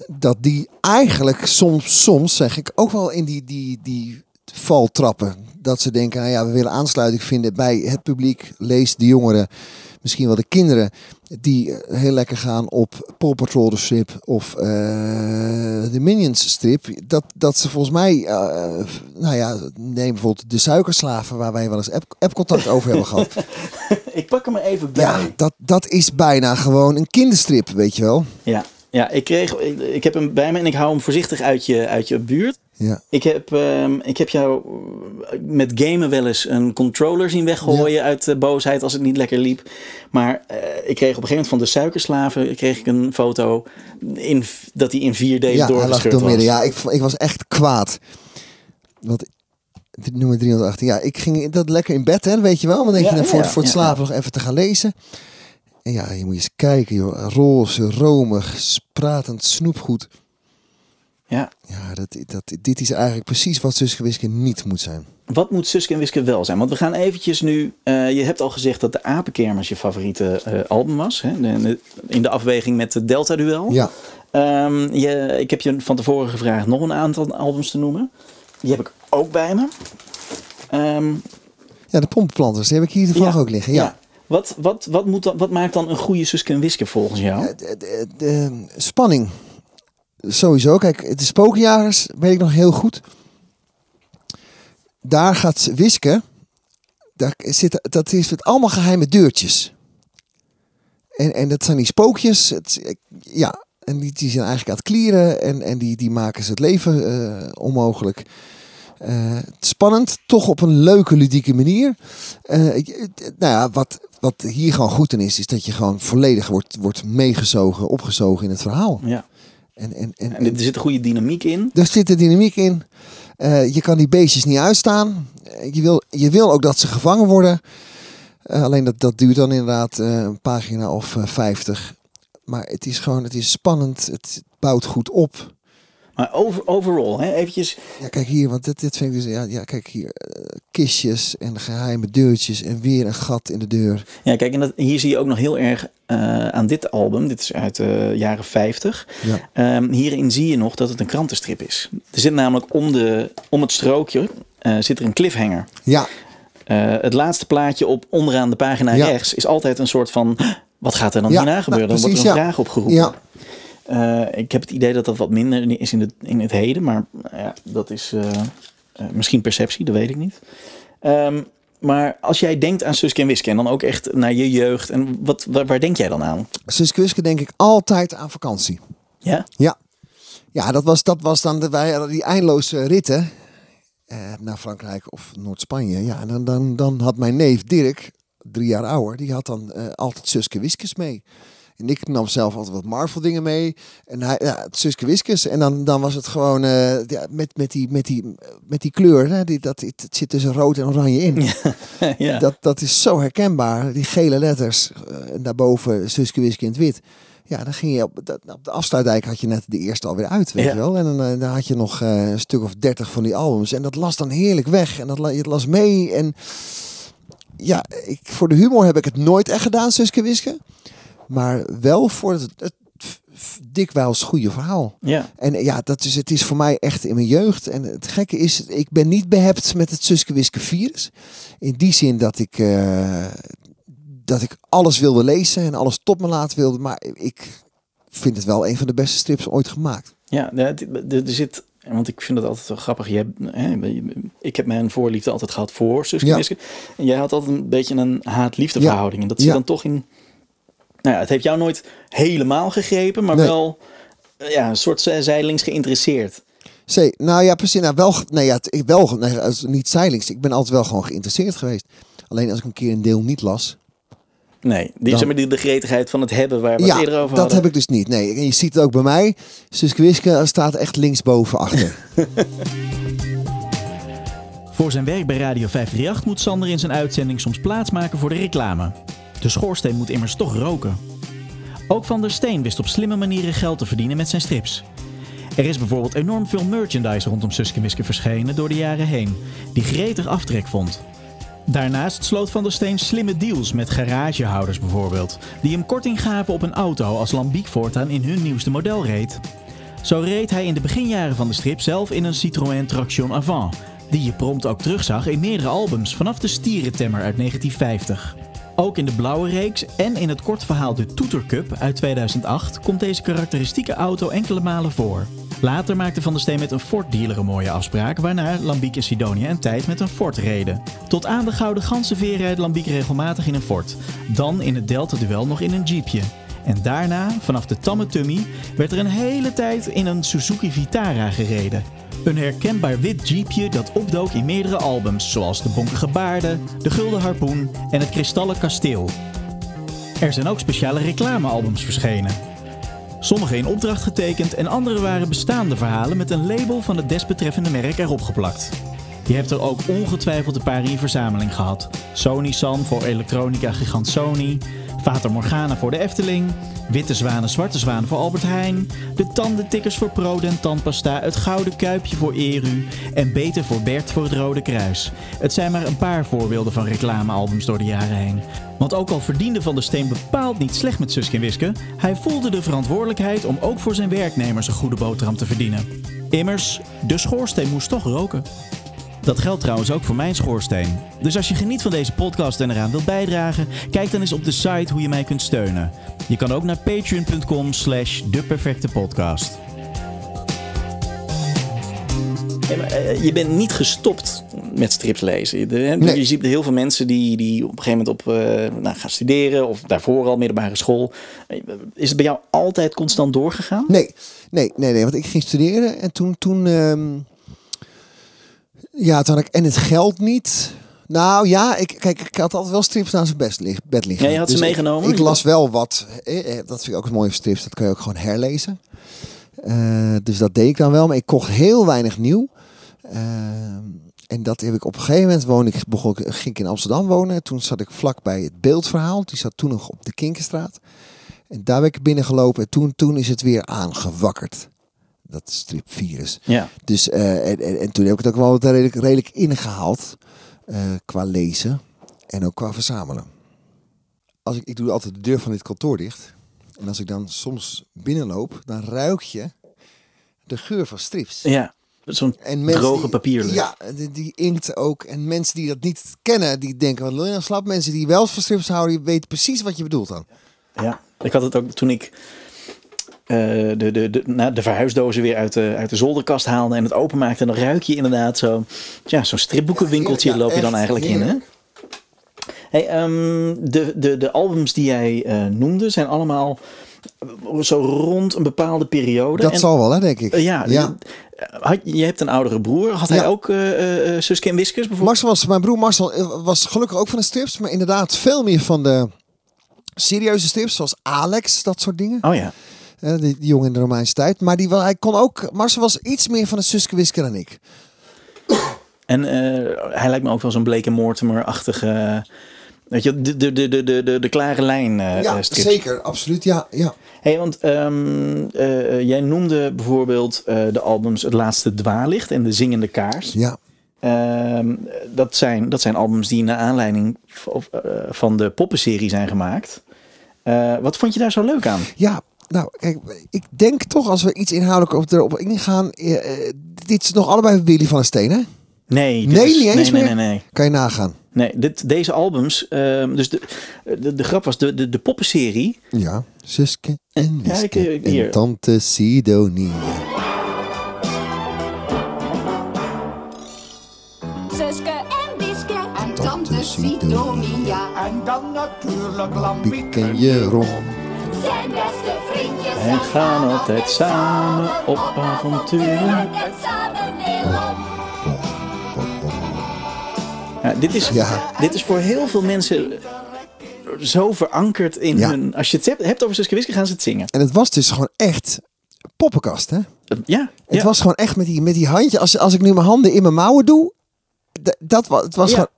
dat die eigenlijk soms, soms zeg ik, ook wel in die, die, die val trappen. Dat ze denken, nou ja, we willen aansluiting vinden bij het publiek, lees de jongeren, misschien wel de kinderen, die eh, heel lekker gaan op Paw Patrol de strip of eh, de Minions strip. Dat, dat ze volgens mij, eh, nou ja, neem bijvoorbeeld de suikerslaven, waar wij wel eens app, appcontact over hebben gehad. Ik pak hem er even bij. Ja, dat, dat is bijna gewoon een kinderstrip, weet je wel. Ja, ja ik, kreeg, ik, ik heb hem bij me en ik hou hem voorzichtig uit je, uit je buurt. Ja, Ik heb, ehm, ik heb jou eh, met gamen wel eens een controller zien weggooien uit de boosheid als het niet lekker liep. Maar eh, ik kreeg op een gegeven moment van de suikerslaven kreeg ik een foto in, dat hij in vier delen ja doorgescheurd was. midden. Ja, ik, ik was echt kwaad. Want nummer 318, ja, ik ging dat lekker in bed, hè, weet je wel. Dan denk Ja, je voor, voor het slapen nog even te gaan lezen. En ja, je moet eens kijken, joh. Roze, romig, spratend snoepgoed. Ja. Ja, dat, dat, dit is eigenlijk precies wat Suske Wiske niet moet zijn. Wat moet Suske en Wiske wel zijn? Want we gaan eventjes nu... eh, je hebt al gezegd dat de Apenkermis je favoriete eh, album was. Hè? De- de- in de afweging met de Delta Duel. Ja, Ehm, je, ik heb je van tevoren gevraagd nog een aantal albums te noemen. Die heb ik ook bij me. Ehm, ja de pompenplanters, die heb ik hier toevallig ja, ook liggen. Ja. Wat, wat, wat, moet dan, wat maakt dan een goede Suske en Wiske volgens jou? De, de- de spanning. Sowieso. Kijk, de spookjagers weet ik nog heel goed. Daar gaat Wiske. Daar zit, dat is met allemaal geheime deurtjes. En, en dat zijn die spookjes. Het, ja, en die, die zijn eigenlijk aan het klieren. En, en die, die maken ze het leven eh, onmogelijk. Eh, spannend, toch op een leuke, ludieke manier. Eh, nou ja, wat, wat hier gewoon goed in is, is dat je gewoon volledig wordt, wordt meegezogen, opgezogen in het verhaal. Ja. En, en, en, En er zit een goede dynamiek in. daar zit de dynamiek in. Eh, je kan die beestjes niet uitstaan. Je, wil, je wil ook dat ze gevangen worden. Alleen dat, dat duurt dan inderdaad een pagina of 50. Maar het is gewoon, het is spannend. Het bouwt goed op. Maar over, overall, hè, eventjes. Ja, kijk hier, want dit, dit vind ik dus, ja, ja kijk hier, eh, kistjes en geheime deurtjes en weer een gat in de deur. Ja, kijk, en dat, hier zie je ook nog heel erg eh, aan dit album. Dit is uit de jaren 50. Ja. Ehm, hierin zie je nog dat het een krantenstrip is. Er zit namelijk om, de, om het strookje eh, zit er een cliffhanger. Ja, het laatste plaatje op onderaan de pagina Ja. rechts is altijd een soort van... Wat gaat er dan Ja, hierna gebeuren? nou, Dan wordt er een vraag opgeroepen. ja, Eh, ik heb het idee dat dat wat minder is in het, in het heden. Maar nou ja, dat is eh, eh, misschien perceptie, dat weet ik niet. Ehm, maar als jij denkt aan Suske en Wiske en dan ook echt naar je jeugd. En wat, waar, waar denk jij dan aan? Suske Wiske denk ik altijd aan vakantie. Ja? Ja, ja dat, was, dat was dan de, wij die eindeloze ritten eh, naar Frankrijk of Noord-Spanje. Ja, en dan, dan, dan had mijn neef Dirk, drie jaar ouder, die had dan eh, altijd Suske Wiskes mee. En ik nam zelf altijd wat Marvel dingen mee. En hij, ja, Suske Wiskus. En dan, dan was het gewoon eh, ja, met, met, die, met, die, met die kleur. Hè, die, dat, het zit tussen rood en oranje in. ja. Dat, dat is zo herkenbaar. Die gele letters. eh, en daarboven Suske Wiske in het wit. Ja, dan ging je op, dat, op de afsluitdijk had je net de eerste alweer uit, weet Ja. je wel. En dan, eh, dan had je nog een stuk of dertig van die albums. En dat las dan heerlijk weg. En dat je las mee. En ja, ik, voor de humor heb ik het nooit echt gedaan, Suske Wiske. Maar wel voor het, dikwijls goede verhaal. ja. En ja, dat is, het is voor mij echt in mijn jeugd. En het gekke is, ik ben niet behept met het Suske virus. In die zin dat ik, eh, dat ik alles wilde lezen en alles tot me laten wilde. Maar ik vind het wel een van de beste strips ooit gemaakt. Ja, ja, er zit... Want ik vind het altijd wel grappig. Je hebt, hè, ik heb mijn voorliefde altijd gehad voor Suske Ja. En jij had altijd een beetje een haat-liefde Ja. verhouding. En dat zit Ja. dan toch in... Nou ja, het heeft jou nooit helemaal gegrepen, maar Nee. wel eh, ja, een soort zij- zijdelings geïnteresseerd. Zee, nou ja, precies. Nou, wel, nee, ja, ik wel, nee, niet zeilings. Ik ben altijd wel gewoon geïnteresseerd geweest. Alleen als ik een keer een deel niet las. Nee, die, Dan- zeg maar, die, de gretigheid van het hebben waar we het ja, eerder over dat hadden. heb ik dus niet. Nee, en je ziet het ook bij mij. Suske staat echt linksboven achter. Voor zijn werk bij Radio 538 moet Sander in zijn uitzending soms plaatsmaken voor de reclame. De schoorsteen moet immers toch roken. Ook Van der Steen wist op slimme manieren geld te verdienen met zijn strips. Er is bijvoorbeeld enorm veel merchandise rondom Suske Wiske verschenen door de jaren heen, die gretig aftrek vond. Daarnaast sloot Van der Steen slimme deals met garagehouders bijvoorbeeld, die hem korting gaven op een auto als Lambiek voortaan in hun nieuwste model reed. Zo reed hij in de beginjaren van de strip zelf in een Citroën Traction Avant, die je prompt ook terugzag in meerdere albums vanaf de Stierentemmer uit 1950. Ook in de blauwe reeks en in het kort verhaal De Toeter Cup uit 2008 komt deze karakteristieke auto enkele malen voor. Later maakte Van der Steen met een Ford-dealer een mooie afspraak, waarna Lambiek en Sidonia een tijd met een Ford reden. Tot aan de Gouden Ganzenveer rijdt Lambiek regelmatig in een Ford. Dan in het Delta-duel nog in een Jeepje. En daarna, vanaf de Tamme Tummy, werd er een hele tijd in een Suzuki Vitara gereden. Een herkenbaar wit jeepje dat opdook in meerdere albums, zoals De Bonkige Baarden, De Gulden Harpoen en Het Kristallen Kasteel. Er zijn ook speciale reclamealbums verschenen. Sommige in opdracht getekend en andere waren bestaande verhalen met een label van het desbetreffende merk erop geplakt. Je hebt er ook ongetwijfeld een paar in verzameling gehad. Sony San voor elektronica gigant Sony, Fata Morgana voor de Efteling, Witte Zwanen, Zwarte Zwanen voor Albert Heijn, de tandentikkers voor Prodent Tandpasta, het Gouden Kuipje voor Eru en Beter voor Bert voor het Rode Kruis. Het zijn maar een paar voorbeelden van reclamealbums door de jaren heen. Want ook al verdiende Van der Steen bepaald niet slecht met Suske Wiske, hij voelde de verantwoordelijkheid om ook voor zijn werknemers een goede boterham te verdienen. Immers, de schoorsteen moest toch roken. Dat geldt trouwens ook voor mijn schoorsteen. Dus als je geniet van deze podcast en eraan wilt bijdragen, kijk dan eens op de site hoe je mij kunt steunen. Je kan ook naar patreon.com slash deperfectepodcast. Hey, maar, eh, je bent niet gestopt met strips lezen. Je, de- hè, Nee. je ziet heel veel mensen die, die op een gegeven moment op, eh, nou, gaan studeren of daarvoor al middelbare school. Eh, Is het bij jou altijd constant doorgegaan? Nee, nee, nee, nee. Want ik ging studeren en toen, toen, ehm, ja, toen had ik en het geld niet. Nou ja, ik, kijk, ik had altijd wel strips naast mijn best bed liggen. Ja, je had ze ik- meegenomen? Ik, las wel wat. eh, eh, Dat vind ik ook een mooie strips. Dat kan je ook gewoon herlezen. Eh, dus dat deed ik dan wel. Maar ik kocht heel weinig nieuw. En dat heb ik op een gegeven moment woon ik, begon, ging ik in Amsterdam wonen. Toen zat ik vlak bij het beeldverhaal. Die zat toen nog op de Kinkerstraat. En daar ben ik binnengelopen. En toen, toen is het weer aangewakkerd. Dat stripvirus. Ja. Dus, eh, en, en, en toen heb ik het ook wel redelijk, redelijk ingehaald. eh, qua lezen. En ook qua verzamelen. Als ik, ik doe altijd de deur van dit kantoor dicht. En als ik dan soms binnenloop, dan ruik je de geur van strips. ja. Zo'n droge papierlucht. Ja, die, die inkt ook. En mensen die dat niet kennen, die denken, wat wil je nou slap? Mensen die wel van strips houden, die weten precies wat je bedoelt dan. Ja, ik had het ook toen ik de, de, de, nou, de verhuisdozen weer uit de, uit de zolderkast haalde en het openmaakte. En dan ruik je inderdaad zo, ja, zo'n stripboekenwinkeltje Ja, loop je dan eigenlijk in. Hè? Hey, ehm, de, de, de albums die jij eh, noemde zijn allemaal zo rond een bepaalde periode. Dat En- zal wel, hè, denk ik. eh, ja, ja. eh, Had, je hebt een oudere broer. Had hij ook eh eh, eh, Suske en Wiskes bijvoorbeeld? Marcel was, mijn broer Marcel eh, was gelukkig ook van de strips, maar inderdaad veel meer van de serieuze strips, zoals Alex, dat soort dingen. Oh ja. Die, die jongen in de Romeinse tijd. Maar die, wel- hij kon ook, Marcel was iets meer van een Suske Wiske dan ik. En eh, hij lijkt me ook wel zo'n Blake Mortimer-achtige... Weet je, de, de, de, de, de, de, klare lijn eh ja, eh, zeker, absoluut. Ja, ja. Hey, want ehm, eh, jij noemde bijvoorbeeld de albums Het Laatste Dwaallicht en De Zingende Kaars. ja. Ehm, dat, zijn, dat zijn albums die naar aanleiding van de poppenserie zijn gemaakt. Wat vond je daar zo leuk aan? Ja, nou, kijk, ik denk toch als we iets inhoudelijk op, erop ingaan. eh, eh, dit is nog allebei Willy van der Steen, hè? Nee, Nee, is- niet eens nee, meer? Nee, nee, nee. Kan je nagaan. nee dit, deze albums, ehm, dus de, de, de grap was, de, de, de poppenserie, Ja. Suske en Ja, Wiske ik- hier. en tante Sidonie. Suske en Wiske En tante Sidonia. En dan natuurlijk Lambiek en Jeroen. Zijn beste vriendjes. en gaan altijd samen op avonturen. En samen. Ja, dit, is, Ja. dit is voor heel veel mensen zo verankerd in Ja. hun... Als je het hebt, hebt over Suske Wiske, gaan ze het zingen. En het was dus gewoon echt poppenkast, hè? Ja, Het ja. was gewoon echt met die, met die handje. Als, als ik nu mijn handen in mijn mouwen doe. Dat was, het was Ja. gewoon.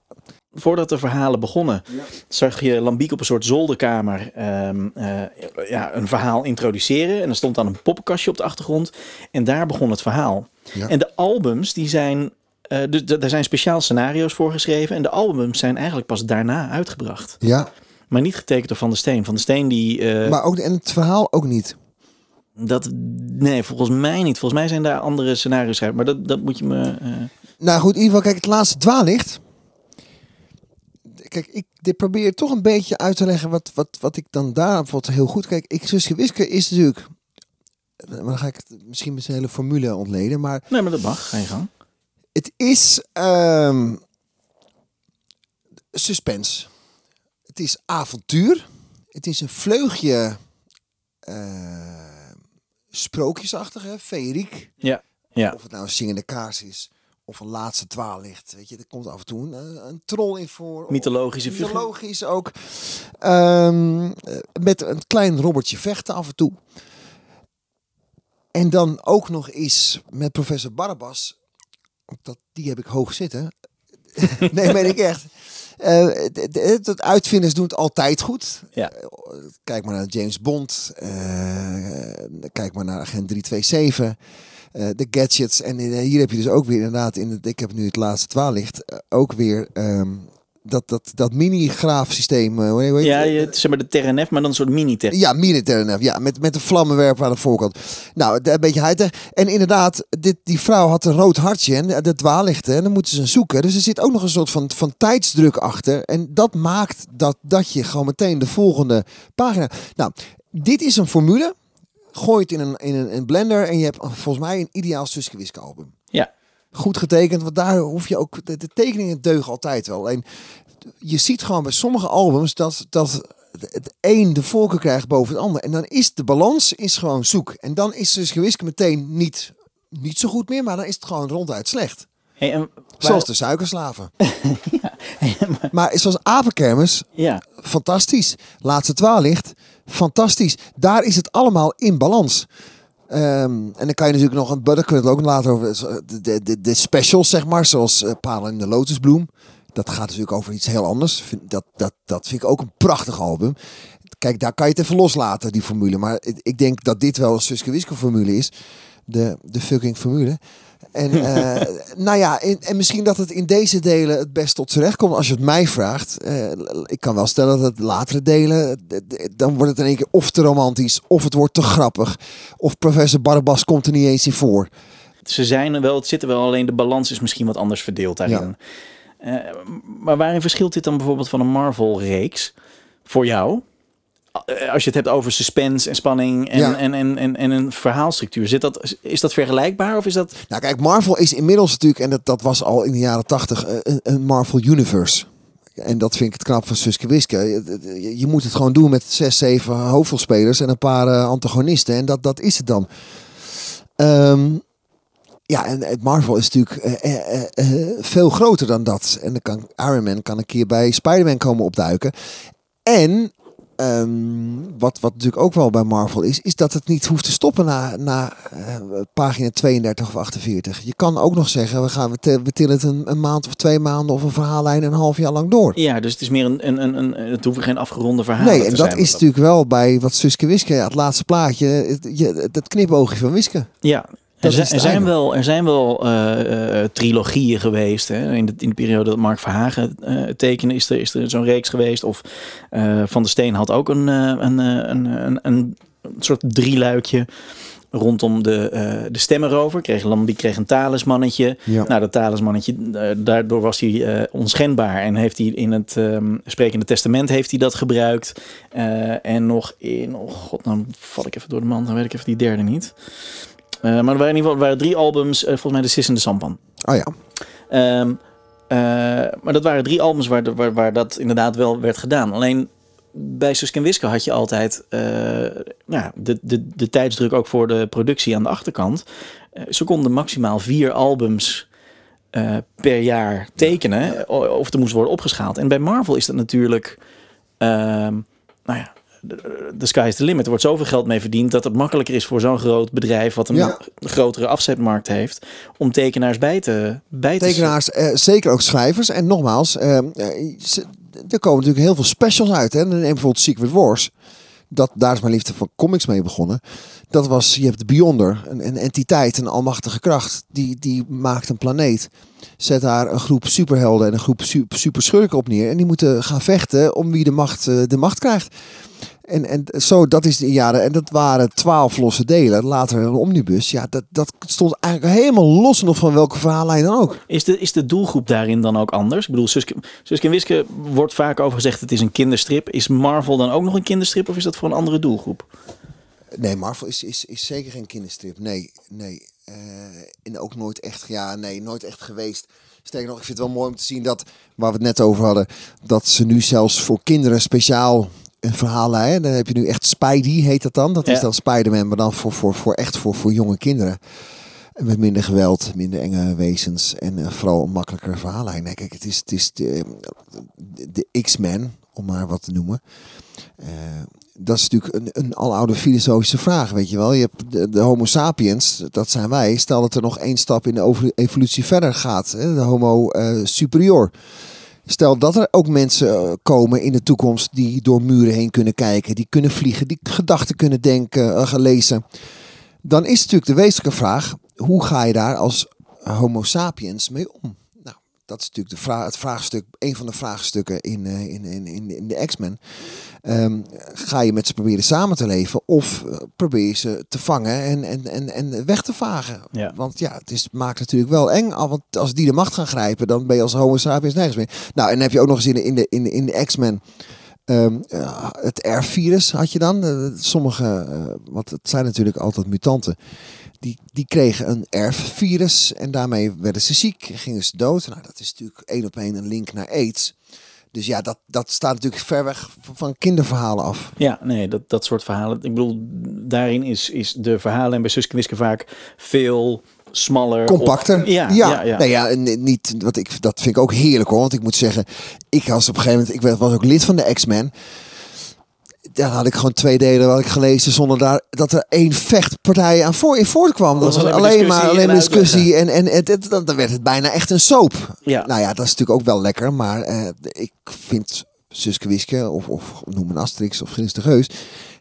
Voordat de verhalen begonnen, zag je Lambiek op een soort zolderkamer ehm, eh, ja, een verhaal introduceren. En er stond dan een poppenkastje op de achtergrond. En daar begon het verhaal. Ja. En de albums, die zijn. eh, dus daar zijn speciaal scenario's voor geschreven. En de albums zijn eigenlijk pas daarna uitgebracht. Ja, Maar niet getekend door Van der Steen. Van der Steen die. eh, maar ook, en het verhaal ook niet. dat, nee, volgens mij niet. Volgens mij zijn daar andere scenario's. schrijven. Maar dat, dat moet je me. Nou goed, in ieder geval, kijk, het laatste dwaallicht. Kijk, ik dit probeer toch een beetje uit te leggen wat, wat, wat ik dan daar bijvoorbeeld heel goed... Kijk, ik Suske Wiske is natuurlijk... Maar dan ga ik het misschien met zijn hele formule ontleden. Maar nee, maar dat mag. Je gang. het is ehm, suspense. Het is avontuur. Het is een vleugje eh, sprookjesachtig, hè? Feeriek. Ja. Ja. Of het nou een zingende kaars is. Of een laatste dwaallicht. Weet je, er komt af en toe een, een troll in voor. Mythologische figuur. Mythologisch ook. Ehm, eh, met een klein robbertje vechten af en toe. En dan ook nog eens met professor Barabbas. Dat, die heb ik hoog zitten. nee, meen ik echt. Eh, het- het, het uitvinders doen het altijd goed. Ja. Eh, Kijk maar naar James Bond. eh, kijk maar naar Agent 327. Eh, de gadgets. En eh, hier heb je dus ook weer inderdaad, in het, ik heb nu het laatste twaallicht, eh, ook weer ehm, dat, dat, dat mini-graafsysteem. heet Ja, het? je, zeg maar de Terranef, maar dan een soort mini-ter. Ja, militair ja, met, met een vlammenwerper aan de voorkant. Nou, de- een beetje high En inderdaad, dit, die vrouw had een rood hartje en de- de dwaallichten. En dan moeten ze hem zoeken. Dus er zit ook nog een soort van, van tijdsdruk achter. En dat maakt dat, dat je gewoon meteen de volgende pagina... Nou, dit is een formule. Gooi het in een, in een, een blender en je hebt volgens mij een ideaal Suske album. Ja. Goed getekend, want daar hoef je ook... De, de tekeningen deugen altijd wel. En je ziet gewoon bij sommige albums dat, dat het een de voorkeur krijgt boven het ander. En dan is de balans is gewoon zoek. En dan is dus Gewiske meteen niet, niet zo goed meer, maar dan is het gewoon ronduit slecht. Hey, en waar- Zoals de suikerslaven. maar zoals Apenkermis, Ja, fantastisch. Laatste twaallicht, fantastisch. Daar is het allemaal in balans. Ehm, en dan kan je natuurlijk nog een, daar kunnen we het ook later over, de, de, de, specials zeg maar, zoals uh, Palen in de Lotusbloem. Dat gaat natuurlijk over iets heel anders. Dat, dat, dat vind ik ook een prachtig album. Kijk, daar kan je het even loslaten, die formule. Maar ik, ik denk dat dit wel een Suske Wiske formule is. De, de fucking formule. En eh, nou ja, en, en misschien dat het in deze delen het best tot z'n recht komt als je het mij vraagt. Eh, ik kan wel stellen dat het latere delen, d- dan wordt het in één keer of te romantisch, of het wordt te grappig. Of professor Barabbas komt er niet eens in voor. ze zijn er wel, het zit er wel, alleen de balans is misschien wat anders verdeeld daarin. Eh, maar waarin verschilt dit dan bijvoorbeeld van een Marvel-reeks voor jou? Eh, Als je het hebt over suspense en spanning en, Ja. en, en, en, en een verhaalstructuur, zit dat, is dat vergelijkbaar of is dat... Nou kijk, Marvel is inmiddels natuurlijk, en dat, dat was al in de jaren tachtig, eh, een, een Marvel Universe. En dat vind ik het knap van Suske Wiske. Je, moet het gewoon doen met zes, zeven hoofdrolspelers en een paar eh, antagonisten. En dat, dat is het dan. Ehm, ja, en het Marvel is natuurlijk veel groter dan dat. En dan kan Iron Man kan een keer bij Spider-Man komen opduiken. En ehm, wat, wat natuurlijk ook wel bij Marvel is, is dat het niet hoeft te stoppen na, na eh, pagina 32 of 48. Je kan ook nog zeggen, we, gaan, we, tillen het een, een maand of twee maanden of een verhaallijn een half jaar lang door. Ja, dus het is meer een, een, een, een het hoeven geen afgeronde verhalen Nee, en zijn. dat is natuurlijk wel bij wat Suske Wiske, ja, het laatste plaatje, het, je, het knipoogje van Wiske. Ja, Dat er, zijn wel, er zijn wel eh, eh, trilogieën geweest. Hè. In, de, in de periode dat Mark Verhagen eh tekende, is er, is er zo'n reeks geweest. Of eh, Van der Steen had ook een, eh, een, eh, een, een, een, soort drieluikje rondom de, eh de stemmerover. Kreeg, Lambi kreeg een talismannetje. Ja. Nou, dat talismannetje, eh, daardoor was hij eh, onschendbaar. En heeft hij in het ehm sprekende testament heeft hij dat gebruikt. Eh, en nog in, oh god, nou val ik even door de mand. Dan weet ik even die derde niet. Eh, maar er waren in ieder geval er waren drie albums, eh, volgens mij de Sis en de Sampan. Oh ja, Ehm, eh, maar dat waren drie albums waar, de- waar, waar dat inderdaad wel werd gedaan. Alleen bij Suske en Wiske had je altijd nou, de, de, de tijdsdruk ook voor de productie aan de achterkant. Ze konden maximaal vier albums per jaar tekenen. Of er moest worden opgeschaald. En bij Marvel is dat natuurlijk... ehm, nou ja, de, sky is the limit. Er wordt zoveel geld mee verdiend dat het makkelijker is voor zo'n groot bedrijf wat een Ja. grotere afzetmarkt heeft om tekenaars bij te bij te tekenaars, eh, zeker ook schrijvers. En nogmaals, eh, eh, er komen natuurlijk heel veel specials uit. Hè. Neem bijvoorbeeld Secret Wars. Dat, daar is mijn liefde van comics mee begonnen. Dat was, je hebt de Beyonder, een, een entiteit, een almachtige kracht. Die, die maakt een planeet. Zet daar een groep superhelden en een groep su- superschurken op neer. En die moeten gaan vechten om wie de macht, eh, de macht krijgt. En, en zo, dat is de jaren. En dat waren twaalf losse delen. Later een omnibus. Ja, dat, dat stond eigenlijk helemaal los nog van welke verhaallijn dan ook. Is de, is de doelgroep daarin dan ook anders? Ik bedoel, Suske, Suske en Wiske wordt vaak over gezegd het is een kinderstrip. Is Marvel dan ook nog een kinderstrip of is dat voor een andere doelgroep? Nee, Marvel is, is, is zeker geen kinderstrip. Nee, nee. Eh, en ook nooit echt, ja, nee, nooit echt geweest. Sterker nog, ik vind het wel mooi om te zien dat, waar we het net over hadden, dat ze nu zelfs voor kinderen speciaal een verhaallijn. Dan heb je nu echt Spidey, heet dat dan. Dat is dan Spider-Man, maar dan voor, voor, voor echt voor, voor jonge kinderen. En met minder geweld, minder enge wezens en eh, vooral een makkelijker verhaallijn. Nee, kijk, het is, het is de, de X-Men, om maar wat te noemen. Eh, dat is natuurlijk een, een aloude filosofische vraag, weet je wel. Je hebt de, de homo sapiens, dat zijn wij. Stel dat er nog één stap in de evolutie verder gaat. Hè, de homo eh, superior. Stel dat er ook mensen eh, komen in de toekomst die door muren heen kunnen kijken. Die kunnen vliegen, die gedachten kunnen denken, eh, gaan lezen. Dan is natuurlijk de wezenlijke vraag, hoe ga je daar als homo sapiens mee om? Dat is natuurlijk de vraag, het vraagstuk, een van de vraagstukken in, eh, in, in, in, de X-Men. Ehm, ga je met ze proberen samen te leven of eh, probeer je ze te vangen en, en, en, en weg te vagen? Ja. Want ja, het is, maakt natuurlijk wel eng. al, Want als die de macht gaan grijpen, dan ben je als homo sapiens nergens meer. Nou, en dan heb je ook nog eens in de, in de, in de, in de X-Men ehm, eh, het R-virus had je dan. Sommige, want het zijn natuurlijk altijd mutanten. Die, die kregen een erfvirus en daarmee werden ze ziek, gingen ze dood. Nou, dat is natuurlijk één op één een link naar AIDS. Dus ja, dat, dat staat natuurlijk ver weg van- kinderverhalen af. Ja, nee, dat, dat soort verhalen. Ik bedoel, daarin is, is de verhalen en bij Suske Wiske vaak veel smaller. Compacter. Of, ja, ja. ja, ja. Nee, ja en niet, wat ik, dat vind ik ook heerlijk hoor. Want ik moet zeggen, ik was op een gegeven moment, ik werd- was ook lid van de X-Men. Daar had ik gewoon twee delen wat ik gelezen zonder daar, dat er één vechtpartij aan voor, in voortkwam. Dat was was alleen maar alleen maar discussie en. En, en het, dan werd het bijna echt een soap. Ja. Nou ja, dat is natuurlijk ook wel lekker. Maar eh, ik vind Suske Wiske of, of noem een Asterix of Grins de Geus.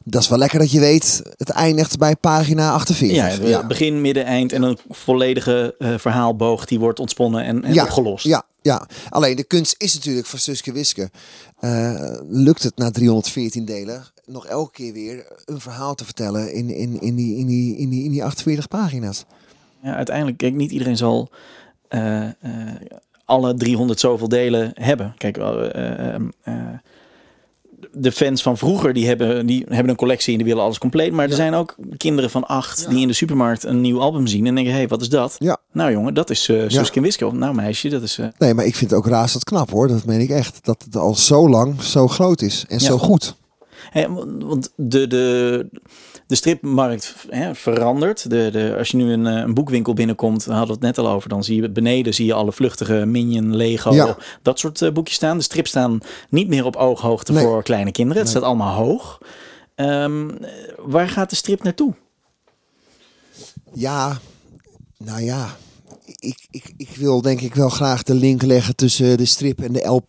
Dat is wel lekker dat je weet, het eindigt bij pagina 48. Ja, begin, midden, eind en een volledige eh, verhaalboog die wordt ontsponnen en, en opgelost. Ja, ja, alleen de kunst is natuurlijk voor Suske Wiske. Eh, lukt het na 314 delen nog elke keer weer een verhaal te vertellen in, in, in, die, in, die, in, die, in die 48 pagina's. Ja, uiteindelijk, kijk, niet iedereen zal eh, eh, alle 300 zoveel delen hebben. Kijk, eh, de fans van vroeger die hebben, die hebben een collectie en die willen alles compleet. Maar er zijn ook kinderen van acht die in de supermarkt een nieuw album zien en denken: hé, hey, wat is dat? Ja. Nou jongen, dat is eh Suske en Wiske. Nou meisje, dat is... eh, Nee, maar ik vind het ook razend knap hoor. Dat meen ik echt. Dat het al zo lang zo groot is en zo goed. Hè, want de, de, de stripmarkt hè, verandert. De, de, als je nu een, eh, een boekwinkel binnenkomt, hadden we het net al over, dan zie je beneden zie je alle vluchtige Minion, Lego, Ja. dat soort eh, boekjes staan. De strips staan niet meer op ooghoogte Nee. voor kleine kinderen. Het staat allemaal hoog. Ehm, waar gaat de strip naartoe? Ja, nou ja. Ik, ik, ik wil denk ik wel graag de link leggen tussen de strip en de LP.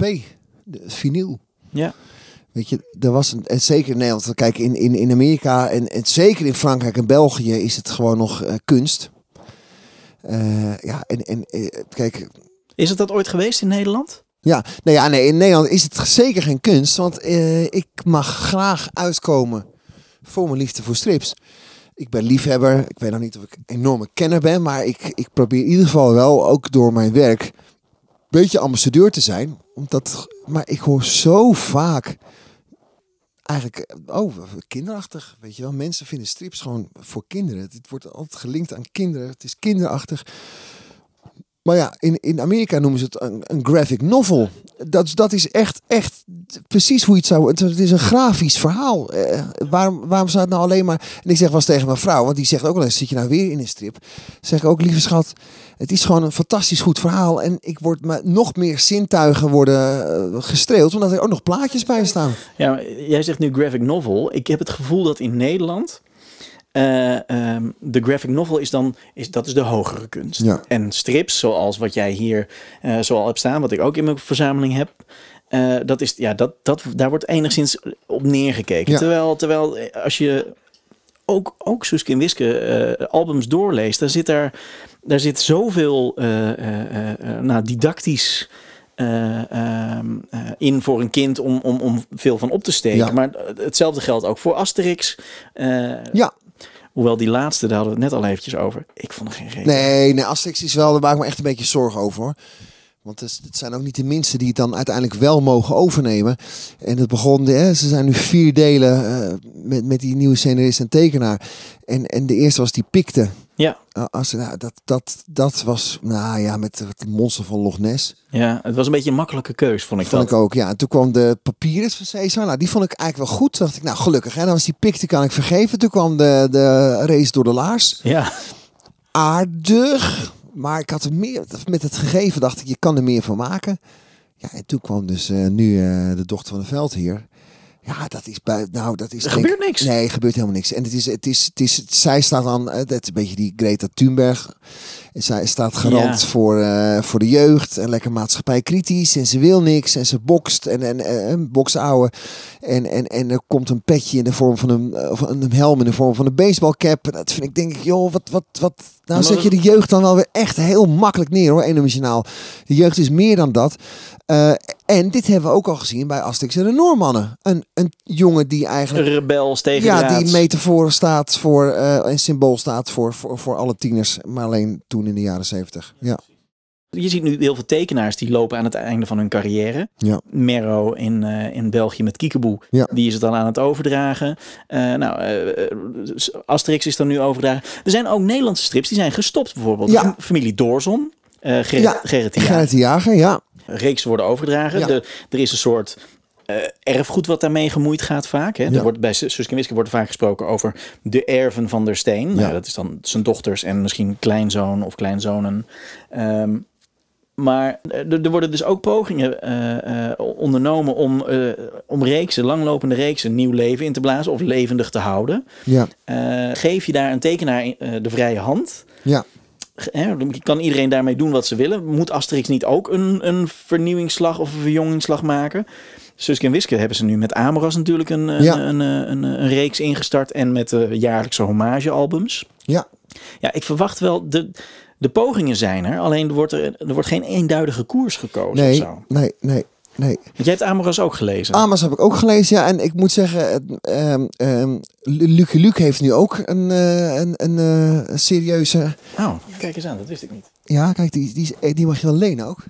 De vinyl. Ja. Weet je, er was een, en zeker in Nederland, kijk in, in, in Amerika en, en zeker in Frankrijk en België is het gewoon nog eh, kunst. Eh, ja, en, en eh, kijk, Is het dat ooit geweest in Nederland? ja, nee, ja, nee, in Nederland is het zeker geen kunst, want ik mag graag uitkomen voor mijn liefde voor strips. Ik ben liefhebber, ik weet nog niet of ik een enorme kenner ben, maar ik, ik probeer in ieder geval wel, ook door mijn werk, een beetje ambassadeur te zijn. Omdat, maar ik hoor zo vaak, eigenlijk, eh, oh, kinderachtig, weet je wel. Mensen vinden strips gewoon voor kinderen. Het wordt altijd gelinkt aan kinderen, het is kinderachtig. Maar ja, in, in Amerika noemen ze het een, een graphic novel. Dat, dat is echt, echt precies hoe je het zou... Het, is een grafisch verhaal. Eh, waarom, waarom zou het nou alleen maar... En ik zeg wel eens tegen mijn vrouw, want die zegt ook wel eens... Zit je nou weer in een strip? Zeg ik ook, lieve schat... Het is gewoon een fantastisch goed verhaal. En ik word met nog meer zintuigen worden eh, gestreeld... omdat er ook nog plaatjes bij staan. Ja, maar jij zegt nu graphic novel. Ik heb het gevoel dat in Nederland eh, ehm, de graphic novel is dan is dat is de hogere kunst. Ja. En strips, zoals wat jij hier eh zo al hebt staan, wat ik ook in mijn verzameling heb. eh, dat is, ja, dat, dat, daar wordt enigszins op neergekeken. Ja. Terwijl, terwijl als je ook, ook Suske en Wiske albums doorleest, daar zit, daar, daar zit zoveel nou, didactisch eh, ehm, eh, in voor een kind om, om, om veel van op te steken. Ja. Maar hetzelfde geldt ook voor Asterix. Ja. Hoewel die laatste, daar hadden we het net al eventjes over. Ik vond er geen reden. Nee, nee, Asterix is wel, daar maak ik me echt een beetje zorgen over hoor. Want het, zijn ook niet de minste die het dan uiteindelijk wel mogen overnemen. En het begon, hè, ze zijn nu vier delen eh, met, met die nieuwe scenarist en tekenaar. En, en de eerste was die Pikte. Ja, Uh, als, nou, dat, dat, dat was, nou ja, met het monster van Loch Ness. ja, het was een beetje een makkelijke keus, vond ik Vond dat. ik ook, ja. En toen kwam de Papyrus van Caesar. Nou, die vond ik eigenlijk wel goed. Toen dacht ik, nou gelukkig. En dan was die Pikte kan ik vergeven. Toen kwam de, de race door de laars. Ja, aardig. Maar ik had er meer met het gegeven dacht ik, je kan er meer van maken. Ja, en toen kwam dus eh, nu eh, de dochter van de veldheer. Ja, dat is bij, nou, dat is. Er gebeurt niks. Nee, er gebeurt helemaal niks. En het is, het is, het is, zij staat dan, eh, dat is een beetje die Greta Thunberg. En zij staat garant Ja. voor, eh, voor de jeugd en lekker maatschappijkritisch. En ze wil niks en ze bokst en, en, en, en bokst ouwe. En, en, en er komt een petje in de vorm van een, eh, of een helm in de vorm van een baseballcap. En dat vind ik, denk ik, joh, wat, wat, wat. Nou zet je de jeugd dan wel weer echt heel makkelijk neer hoor, eendimensionaal. De jeugd is meer dan dat. Eh, en dit hebben we ook al gezien bij Asterix en de Noormannen. Een, een jongen die eigenlijk rebels tegen ja, die metafoor staat voor, eh een symbool staat voor, voor, voor alle tieners. Maar alleen toen in de jaren zeventig. Ja. Je ziet nu heel veel tekenaars die lopen aan het einde van hun carrière. Ja. Merro in, eh, in België met Kiekeboe, Ja. die is het dan aan het overdragen. Eh, nou, Asterix is dan nu overdragen. Er zijn ook Nederlandse strips die zijn gestopt bijvoorbeeld. Ja. Familie Doorzon, Gerrit, Ja, Gerrit Jager. Gerrit Jager, ja. Reeks worden overgedragen. Ja. De, er is een soort eh, erfgoed wat daarmee gemoeid gaat vaak. Hè. Ja. Er wordt, bij Suske Wiske wordt vaak gesproken over de erven van der Steen. Ja. Nou, dat is dan zijn dochters en misschien kleinzoon of kleinzonen. Ehm, maar er, er worden dus ook pogingen eh, eh, ondernomen om, eh, om reeksen, langlopende reeksen, nieuw leven in te blazen of levendig te houden. Ja, Eh, geef je daar een tekenaar eh, de vrije hand, ja. Hè, kan iedereen daarmee doen wat ze willen. Moet Asterix niet ook een, een vernieuwingsslag of een verjongingsslag maken? Suske en Wiske hebben ze nu met Amoras natuurlijk een, een, Ja. een, een, een, een reeks ingestart. En met de jaarlijkse hommagealbums. Ja. Ja, ik verwacht wel, de, de pogingen zijn er. Alleen er wordt, er, er wordt geen eenduidige koers gekozen Nee, of zo. nee, nee, nee. Want jij hebt Amoras ook gelezen. Amos heb ik ook gelezen, ja. En ik moet zeggen, ehm, ehm, Lucky Luke heeft nu ook een, eh, een, een, eh, een serieuze... Oh, kijk eens aan, dat wist ik niet. Ja, kijk, die, die, die mag je wel lenen ook.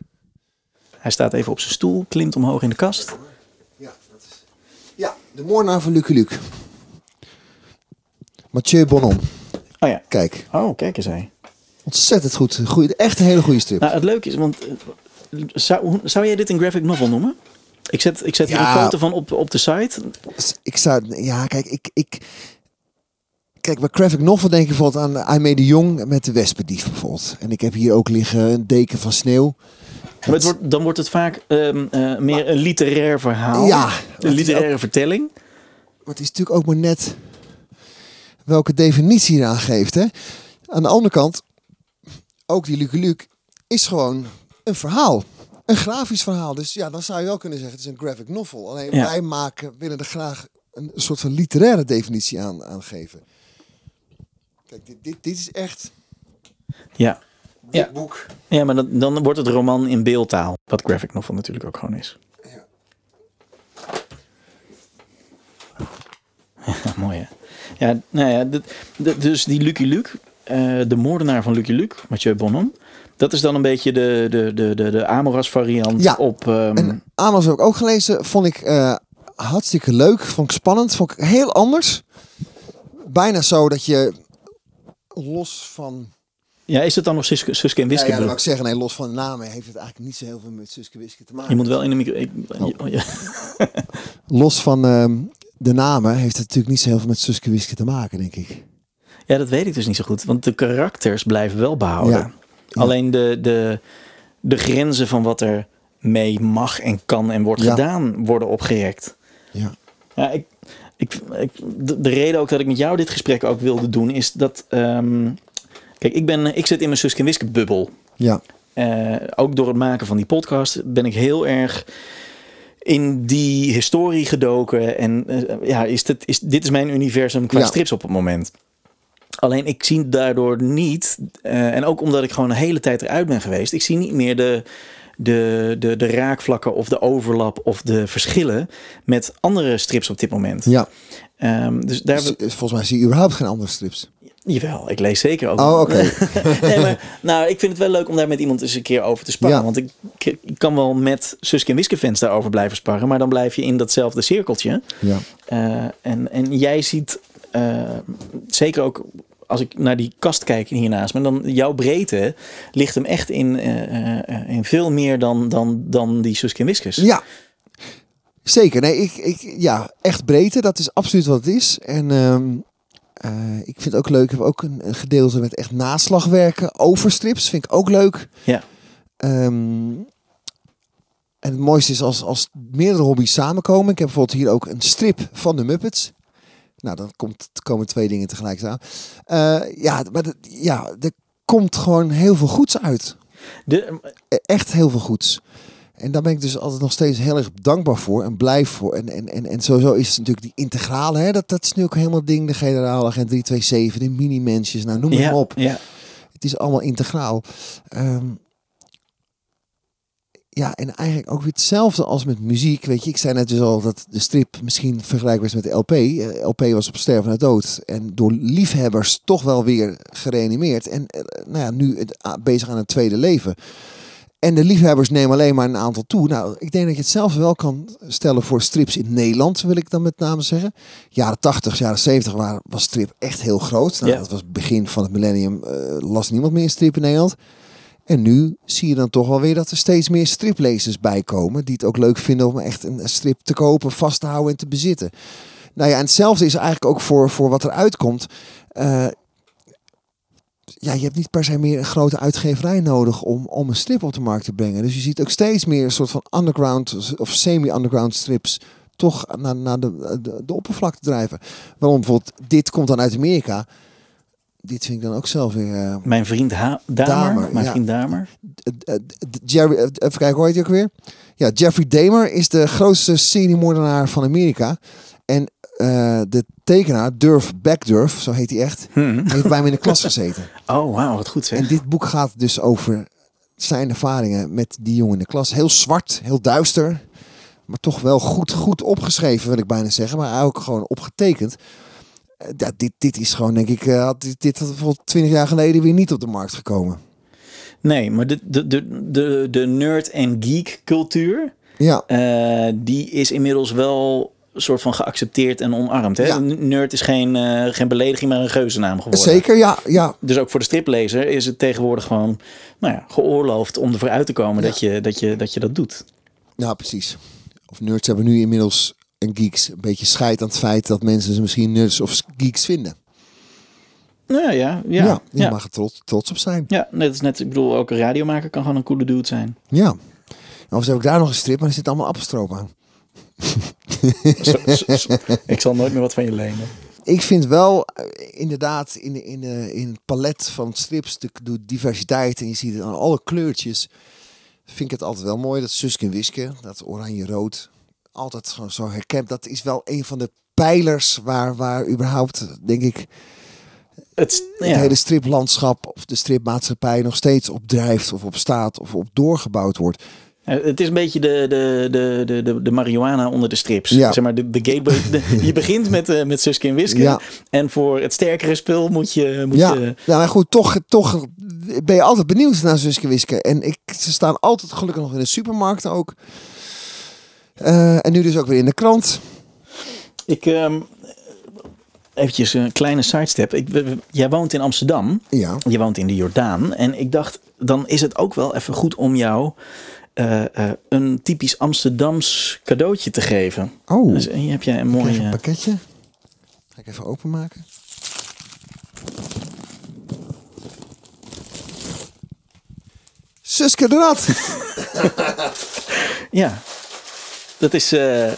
Hij staat even op zijn stoel, klimt omhoog in de kast. Ja, dat is... Ja, de moordenaar van Lucky Luke. Mathieu Bonhomme. Oh ja. Kijk, Oh, kijk eens hé. ontzettend goed. Goeie, echt een hele goede strip. Nou, het leuke is, want eh, zou, zou jij dit een graphic novel noemen? Ik zet, ik zet hier een foto van op, op de site. Ik zou, ja, kijk, ik, ik, kijk, bij graphic novel denk ik bijvoorbeeld aan May de Jong met de Wespendief bijvoorbeeld. En ik heb hier ook liggen een deken van sneeuw. Maar het wordt, dan wordt het vaak ehm, eh, meer een literair verhaal. Ja, een literaire vertelling. Maar het is natuurlijk ook maar net welke definitie je eraan geeft. Hè? Aan de andere kant, ook die Luke Luke is gewoon een verhaal. Een grafisch verhaal. Dus ja, dan zou je wel kunnen zeggen, het is een graphic novel. Alleen Ja. wij maken, willen er graag een soort van literaire definitie aan, aan geven. Kijk, dit, dit, dit is echt Ja. dit Ja. boek. Ja, maar dan, dan wordt het roman in beeldtaal. Wat graphic novel natuurlijk ook gewoon is. Ja, mooi hè. Ja, nou ja, dus die Lucky Luke, eh, de moordenaar van Lucky Luke, Mathieu Bonhomme. Dat is dan een beetje de, de, de, de, de Amoras variant Ja, op... ehm, En Amos heb ik ook gelezen. Vond ik eh, hartstikke leuk. Vond ik spannend. Vond ik heel anders. Bijna zo dat je los van... ja, is het dan nog Suske, Suske en Ja, Wiske? ja, dat wou ik zeggen. Nee, los van de namen heeft het eigenlijk niet zo heel veel met Suske Wiske te maken. Je moet wel in de micro... Ik, oh, ja. Los van ehm, de namen heeft het natuurlijk niet zo heel veel met Suske Wiske te maken, denk ik. ja, dat weet ik dus niet zo goed. Want de karakters blijven wel behouden. Ja. Alleen de, de, de grenzen van wat er mee mag en kan en wordt Ja. gedaan worden opgerekt. Ja. Ja, ik, ik, ik, de, de reden ook dat ik met jou dit gesprek ook wilde doen is dat... ehm, kijk, ik, ben, ik zit in mijn Suske en Wiske bubbel. Ja. Eh, ook door het maken van die podcast ben ik heel erg in die historie gedoken. En eh, ja, is dit, is, dit is mijn universum qua Ja. strips op het moment. Alleen ik zie daardoor niet, eh, en ook omdat ik gewoon een hele tijd eruit ben geweest, ik zie niet meer de, de, de, de raakvlakken of de overlap of de verschillen met andere strips op dit moment. ja. Ehm, dus daar, Dus, eh, volgens mij zie je überhaupt geen andere strips. Jawel, ik lees zeker ook. Oh, oké. nee, maar nou, ik vind het wel leuk om daar met iemand eens een keer over te sparren. Ja. Want ik, ik kan wel met Suske en Wiske fans daarover blijven sparren. Maar dan blijf je in datzelfde cirkeltje. Ja. Eh, en, en jij ziet, zeker ook als ik naar die kast kijk hiernaast me, dan jouw breedte ligt hem echt in, eh, eh, in veel meer dan, dan, dan die Suske en Wiskes. Ja, zeker. Nee, ik, ik, ja, echt breedte, dat is absoluut wat het is. En ehm, eh, ik vind het ook leuk, ik heb ook een, een gedeelte met echt naslagwerken over strips, vind ik ook leuk. Ja. Ehm, en het mooiste is als, als meerdere hobby's samenkomen. Ik heb bijvoorbeeld hier ook een strip van de Muppets. Nou, dan komt, komen twee dingen tegelijk staan. Eh, ja, maar dat- ja, er komt gewoon heel veel goeds uit. De, E- echt heel veel goeds. En daar ben ik dus altijd nog steeds heel erg dankbaar voor en blij voor. En, en, en, en sowieso is het natuurlijk die integrale, hè, dat, dat is nu ook helemaal het ding. De generaal agent 327, de mini-mensjes, nou noem ja, maar op. ja. Het is allemaal integraal. Ehm, ja, en eigenlijk ook weer hetzelfde als met muziek. Weet je, ik zei net dus al dat de strip misschien vergelijkbaar is met de LP. Eh, LP was op sterven na dood. En door liefhebbers toch wel weer gereanimeerd. En eh, nou ja, nu het, bezig aan een tweede leven. En de liefhebbers nemen alleen maar een aantal toe. Nou, ik denk dat je hetzelfde wel kan stellen voor strips in Nederland, wil ik dan met name zeggen. Jaren 80, jaren 70 waren, was strip echt heel groot. Nou, Ja. Dat was het begin van het millennium. eh, las niemand meer een strip in Nederland. En nu zie je dan toch wel weer dat er steeds meer striplezers bij komen. Die het ook leuk vinden om echt een strip te kopen, vast te houden en te bezitten. Nou ja, en hetzelfde is eigenlijk ook voor, voor wat er uitkomt. Eh, ja, je hebt niet per se meer een grote uitgeverij nodig om, om een strip op de markt te brengen. Dus je ziet ook steeds meer een soort van underground of semi-underground strips toch naar, naar de, de, de oppervlakte drijven. Waarom bijvoorbeeld, dit komt dan uit Amerika. Dit vind ik dan ook zelf weer... eh, Mijn vriend ha Damer, Damer, mijn ja. vriend Damer. eh, eh, Jerry, even kijken, hoe heet hij ook weer? Ja, Jeffrey Dahmer is de grootste seriemoordenaar van Amerika. En de tekenaar, Durf Backdurf, zo heet hij echt, Hm. heeft bij me in de klas gezeten. Oh, wauw, wat goed zeg. En dit boek gaat dus over zijn ervaringen met die jongen in de klas. Heel zwart, heel duister. Maar toch wel goed, goed opgeschreven, wil ik bijna zeggen. Maar ook gewoon opgetekend. Ja, dit, dit is gewoon, denk ik, eh, had dit, dit had bijvoorbeeld 20 jaar geleden weer niet op de markt gekomen. Nee, maar de, de, de, de, de nerd- en geek-cultuur, Ja, eh, die is inmiddels wel een soort van geaccepteerd en omarmd. Hè? Ja. Nerd is geen, eh, geen belediging, maar een geuzennaam geworden. zeker. Ja, ja. Dus ook voor de striplezer is het tegenwoordig gewoon nou ja, geoorloofd om ervoor uit te komen Ja. dat, je, dat, je, dat je dat doet. Ja, precies. Of nerds hebben nu inmiddels en geeks een beetje scheid aan het feit dat mensen ze misschien nerds of geeks vinden. Nou ja, ja. Ja, Ja, je ja. mag er trots, trots op zijn. Ja, net is net, ik bedoel, ook een radiomaker kan gewoon een coole dude zijn. Ja. Of heb ik daar nog een strip, maar er zit allemaal appelstroop aan. Zo- zo- zo. ik zal nooit meer wat van je lenen. Ik vind wel eh, inderdaad in, de- in, de- in het palet van strips de, de diversiteit en je ziet het aan alle kleurtjes. Vind ik het altijd wel mooi dat Suske en Wiske, dat oranje-rood, altijd gewoon zo herkend. Dat is wel een van de pijlers waar, waar überhaupt, denk ik, Het, het ja. hele striplandschap of de stripmaatschappij nog steeds op drijft of op staat of op doorgebouwd wordt. Eh, Het is een beetje de, de, de, de, de, de marihuana onder de strips. Ja. Zeg maar, de, de gateway. de- je begint met, eh met Suske en Wiske. Ja. En voor het sterkere spul moet je... Moet Ja, je nou, maar goed, toch, toch ben je altijd benieuwd naar Suske Wiske. En ik, ze staan altijd gelukkig nog in de supermarkten ook. Eh, en nu dus ook weer in de krant. ik, ehm eventjes een kleine sidestep. Ik, jij woont in Amsterdam. Ja, Je woont in de Jordaan. En ik dacht, dan is het ook wel even goed om jou eh, eh, een typisch Amsterdams cadeautje te geven. Oh. Dus hier heb jij een mooie... een pakketje. Ga ik even openmaken. Suske de Rat. Ja, dat is. eh,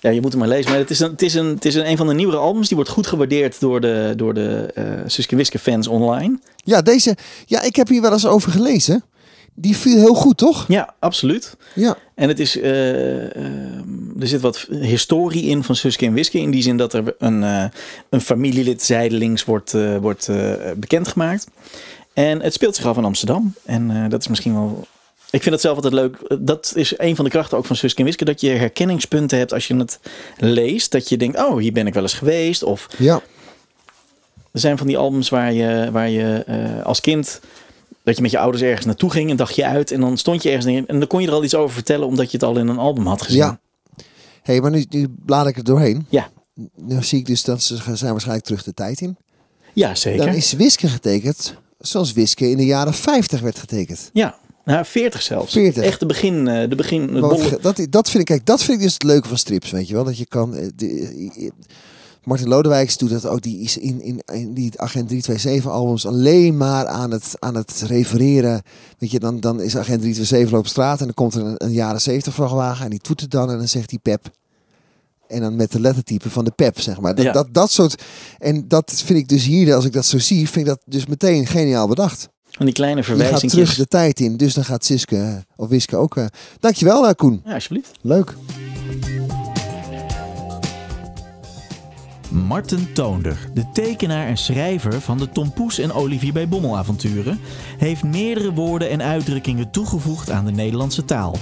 ja, je moet hem maar lezen. Maar het is, een, het, is een, het is een, een van de nieuwere albums. Die wordt goed gewaardeerd door de, door de eh Suske Wiske fans online. Ja, deze. Ja, ik heb hier wel eens over gelezen. Die viel heel goed, toch? Ja, absoluut. Ja. En het is. eh, eh, er zit wat historie in van Suske en Wiske. In die zin dat er een, een familielid zijdelings wordt, wordt bekendgemaakt. En het speelt zich af in Amsterdam. En dat is misschien wel. Ik vind dat zelf altijd leuk. Dat is een van de krachten ook van Suske en Wiske. Dat je herkenningspunten hebt als je het leest. Dat je denkt, oh, hier ben ik wel eens geweest. Of Ja. er zijn van die albums waar je, waar je eh, als kind... dat je met je ouders ergens naartoe ging, een dagje uit... en dan stond je ergens in, en dan kon je er al iets over vertellen... omdat je het al in een album had gezien. Ja. hey, maar nu, nu blaad ik er doorheen. Ja. Nu zie ik dus dat ze zijn waarschijnlijk terug de tijd in. Ja, zeker. Dan is Wiske getekend zoals Wiske in de jaren 50 werd getekend. Ja, nou, 40 zelfs. 40. Echt de begin, eh, de begin, Want dat, dat, vind ik, kijk, dat vind ik dus het leuke van strips, weet je wel. Dat je kan... eh, de- eh, Martin Lodewijks doet dat ook. Die is in, in, in die Agent 327 albums alleen maar aan het, aan het refereren. Weet je, dan, dan is Agent 327 loopt op straat en dan komt er een, een jaren 70 vrachtwagen en die toet het dan en dan zegt hij pep. En dan met de lettertype van de pep, zeg maar. Dat, Ja. dat, dat soort... En dat vind ik dus hier, als ik dat zo zie, vind ik dat dus meteen geniaal bedacht. Van die kleine Je gaat terug de tijd in, dus dan gaat Siske eh, of Wiske ook... eh, Dankjewel, eh, Koen. Ja, alsjeblieft. Leuk. Marten Toonder, de tekenaar en schrijver van de Tom Poes en Olivier bij Bommel avonturen, heeft meerdere woorden en uitdrukkingen toegevoegd aan de Nederlandse taal.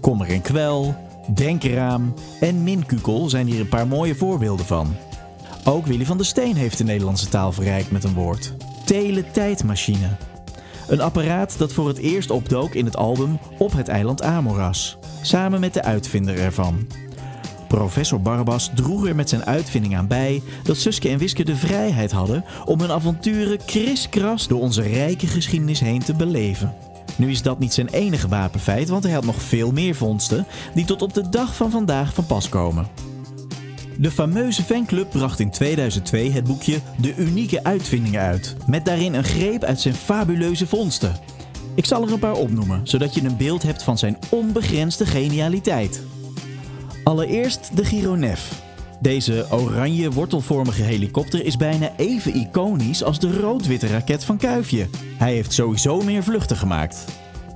Kommer en kwel, denkeraam en minkukel zijn hier een paar mooie voorbeelden van. Ook Willy van der Steen heeft de Nederlandse taal verrijkt met een woord. Teletijdmachine. Een apparaat dat voor het eerst opdook in het album Op het eiland Amoras, samen met de uitvinder ervan. Professor Barbas droeg er met zijn uitvinding aan bij dat Suske en Wiske de vrijheid hadden om hun avonturen kriskras door onze rijke geschiedenis heen te beleven. Nu is dat niet zijn enige wapenfeit, want hij had nog veel meer vondsten die tot op de dag van vandaag van pas komen. De fameuze fanclub bracht in 2002 het boekje De Unieke Uitvindingen uit, met daarin een greep uit zijn fabuleuze vondsten. Ik zal er een paar opnoemen, zodat je een beeld hebt van zijn onbegrensde genialiteit. Allereerst de Gironef. Deze oranje wortelvormige helikopter is bijna even iconisch als de rood-witte raket van Kuifje. Hij heeft sowieso meer vluchten gemaakt.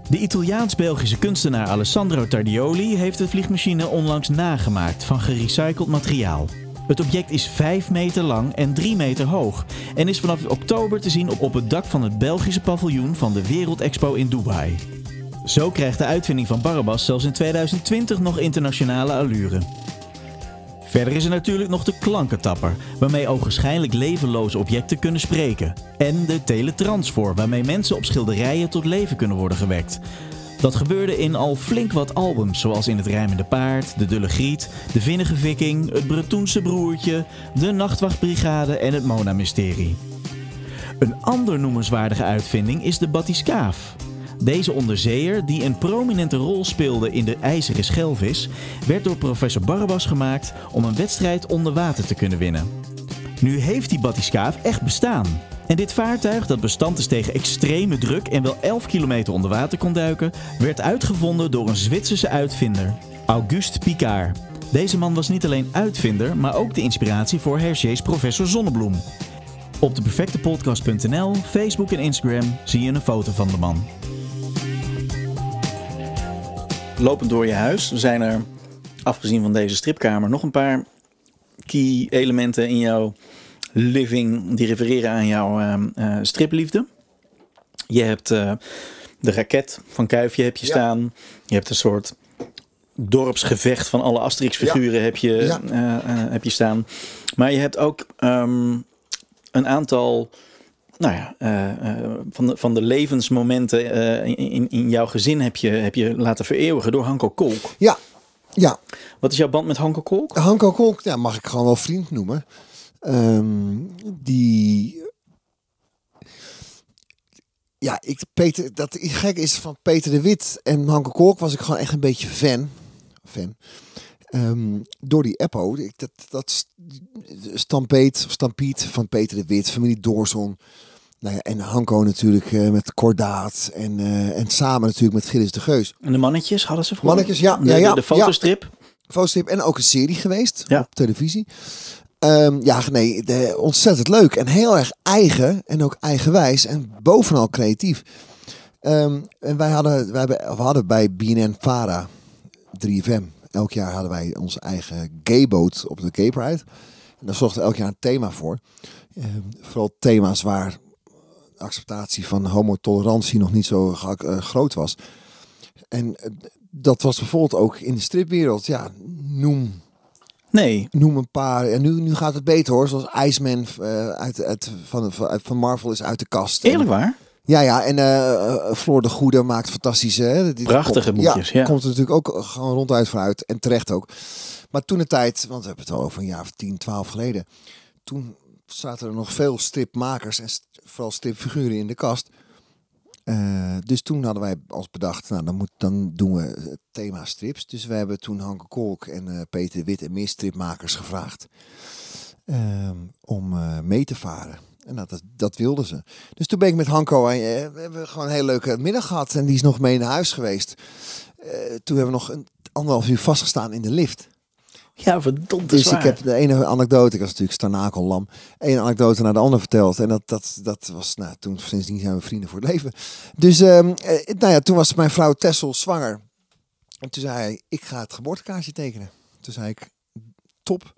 De Italiaans-Belgische kunstenaar Alessandro Tardioli heeft de vliegmachine onlangs nagemaakt van gerecycled materiaal. Het object is 5 meter lang en 3 meter hoog en is vanaf oktober te zien op- het dak van het Belgische paviljoen van de Wereldexpo in Dubai. Zo krijgt de uitvinding van Barabbas zelfs in 2020 nog internationale allure. Verder is er natuurlijk nog de klankentapper, waarmee ogenschijnlijk levenloze objecten kunnen spreken. En de teletransfor, waarmee mensen op schilderijen tot leven kunnen worden gewekt. Dat gebeurde in al flink wat albums, zoals in Het Rijmende Paard, De Dulle Griet, De Vinnige Viking, Het Bretoense Broertje, De Nachtwachtbrigade en Het Mona-mysterie. Een ander noemenswaardige uitvinding is de batiscaaf. Deze onderzeeër, die een prominente rol speelde in de IJzeren Schelvis, werd door professor Barbas gemaakt om een wedstrijd onder water te kunnen winnen. Nu heeft die batiscaaf echt bestaan. En dit vaartuig, dat bestand is tegen extreme druk en wel 11 kilometer onder water kon duiken, werd uitgevonden door een Zwitserse uitvinder, Auguste Picard. Deze man was niet alleen uitvinder, maar ook de inspiratie voor Hergé's professor Zonnebloem. Op deperfectepodcast.nl, Facebook en Instagram zie je een foto van de man. Lopend door je huis zijn er, afgezien van deze stripkamer, nog een paar key elementen in jouw living die refereren aan jouw ehm, eh, stripliefde. Je hebt eh, de raket van Kuifje heb je Ja. staan. Je hebt een soort dorpsgevecht van alle Asterix-figuren heb, je, Ja. eh, heb je staan. Maar je hebt ook ehm, een aantal nou ja, eh, eh, van, de, van de levensmomenten eh, in, in, jouw gezin heb je, heb je laten vereeuwigen door Hanko Kolk. Ja, ja. Wat is jouw band met Hanko Kolk? Hanko Kolk, ja, mag ik gewoon wel vriend noemen. Ehm, die. Ja, ik, Peter, dat gek is van Peter de Wit en Hanko Kolk was ik gewoon echt een beetje fan. fan. Ehm, door die Eppo, dat, dat st- Stampeet, Stampiet van Peter de Wit, familie Doorzon. Nou ja, en Hanko natuurlijk eh, met Kordaat en, eh, en samen natuurlijk met Gilles de Geus. En de mannetjes hadden ze voor? Mannetjes, ja, De, ja, ja, de, de fotostrip? fotostrip en ook een serie geweest Ja. op televisie. Ehm, ja, nee, de, ontzettend leuk en heel erg eigen en ook eigenwijs en bovenal creatief. Ehm, en wij hadden, wij hebben, we hadden bij BNN Vara 3FM, elk jaar hadden wij onze eigen gayboot op de Gay Pride. En daar zochten we elk jaar een thema voor. Ehm, vooral thema's waar acceptatie van homotolerantie nog niet zo eh, groot was. En eh, dat was bijvoorbeeld ook in de stripwereld. Ja, noem, Nee. noem een paar. En nu, nu gaat het beter hoor. Zoals Iceman eh, uit, uit, van, van, van Marvel is uit de kast. Eerlijk waar? Ja, ja. En eh eh, Floor de Goede maakt fantastische... Hè, die- Prachtige komt- boekjes, ja. komt er natuurlijk ook gewoon ronduit vooruit. En terecht ook. Maar toen de tijd, want we hebben het al over een jaar of 10, 12 geleden. Toen zaten er nog veel stripmakers en st- vooral stripfiguren in de kast. Eh, dus toen hadden wij als bedacht, nou dan, moet, dan doen we het thema strips. Dus we hebben toen Hanke Kolk en eh, Peter Wit en meer stripmakers gevraagd ehm, om eh, mee te varen. En dat, dat, wilden ze. Dus toen ben ik met Hanko en eh, we hebben gewoon een hele leuke middag gehad. En die is nog mee naar huis geweest. Eh, toen hebben we nog een anderhalf uur vastgestaan in de lift. Ja, verdomd Dus ik heb de ene anekdote, ik was natuurlijk starnakellam, één anekdote naar de andere verteld. En dat, dat, dat was, nou, toen sindsdien zijn we vrienden voor het leven. Dus, ehm, eh, nou ja, toen was mijn vrouw Tessel zwanger. En toen zei hij, ik ga het geboortekaartje tekenen. Toen zei ik, top.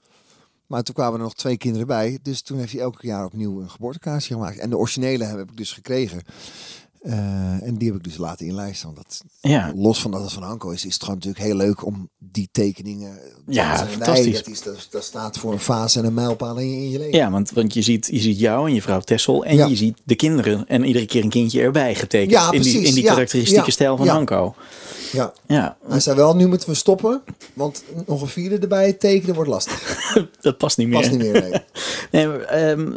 Maar toen kwamen er nog twee kinderen bij. Dus toen heeft hij elke jaar opnieuw een geboortekaartje gemaakt. En de originele heb ik dus gekregen. Eh, en die heb ik dus laten inlijsten. Want dat, Ja, los van dat het van Hanko is, is het gewoon natuurlijk heel leuk om die tekeningen. Ja, dat fantastisch. dat, is, dat, dat staat voor een fase en een mijlpaal in je, in je leven. ja want, want je, ziet, je ziet jou en je vrouw Tessel en Ja. je ziet de kinderen. En iedere keer een kindje erbij getekend. Ja, in die, in die karakteristieke ja, stijl van ja. Ja. Ja, Hij zei wel, nu moeten we stoppen, want nog een vierde erbij tekenen wordt lastig. dat past niet meer. Past niet meer. Nee. Nee, maar, ehm,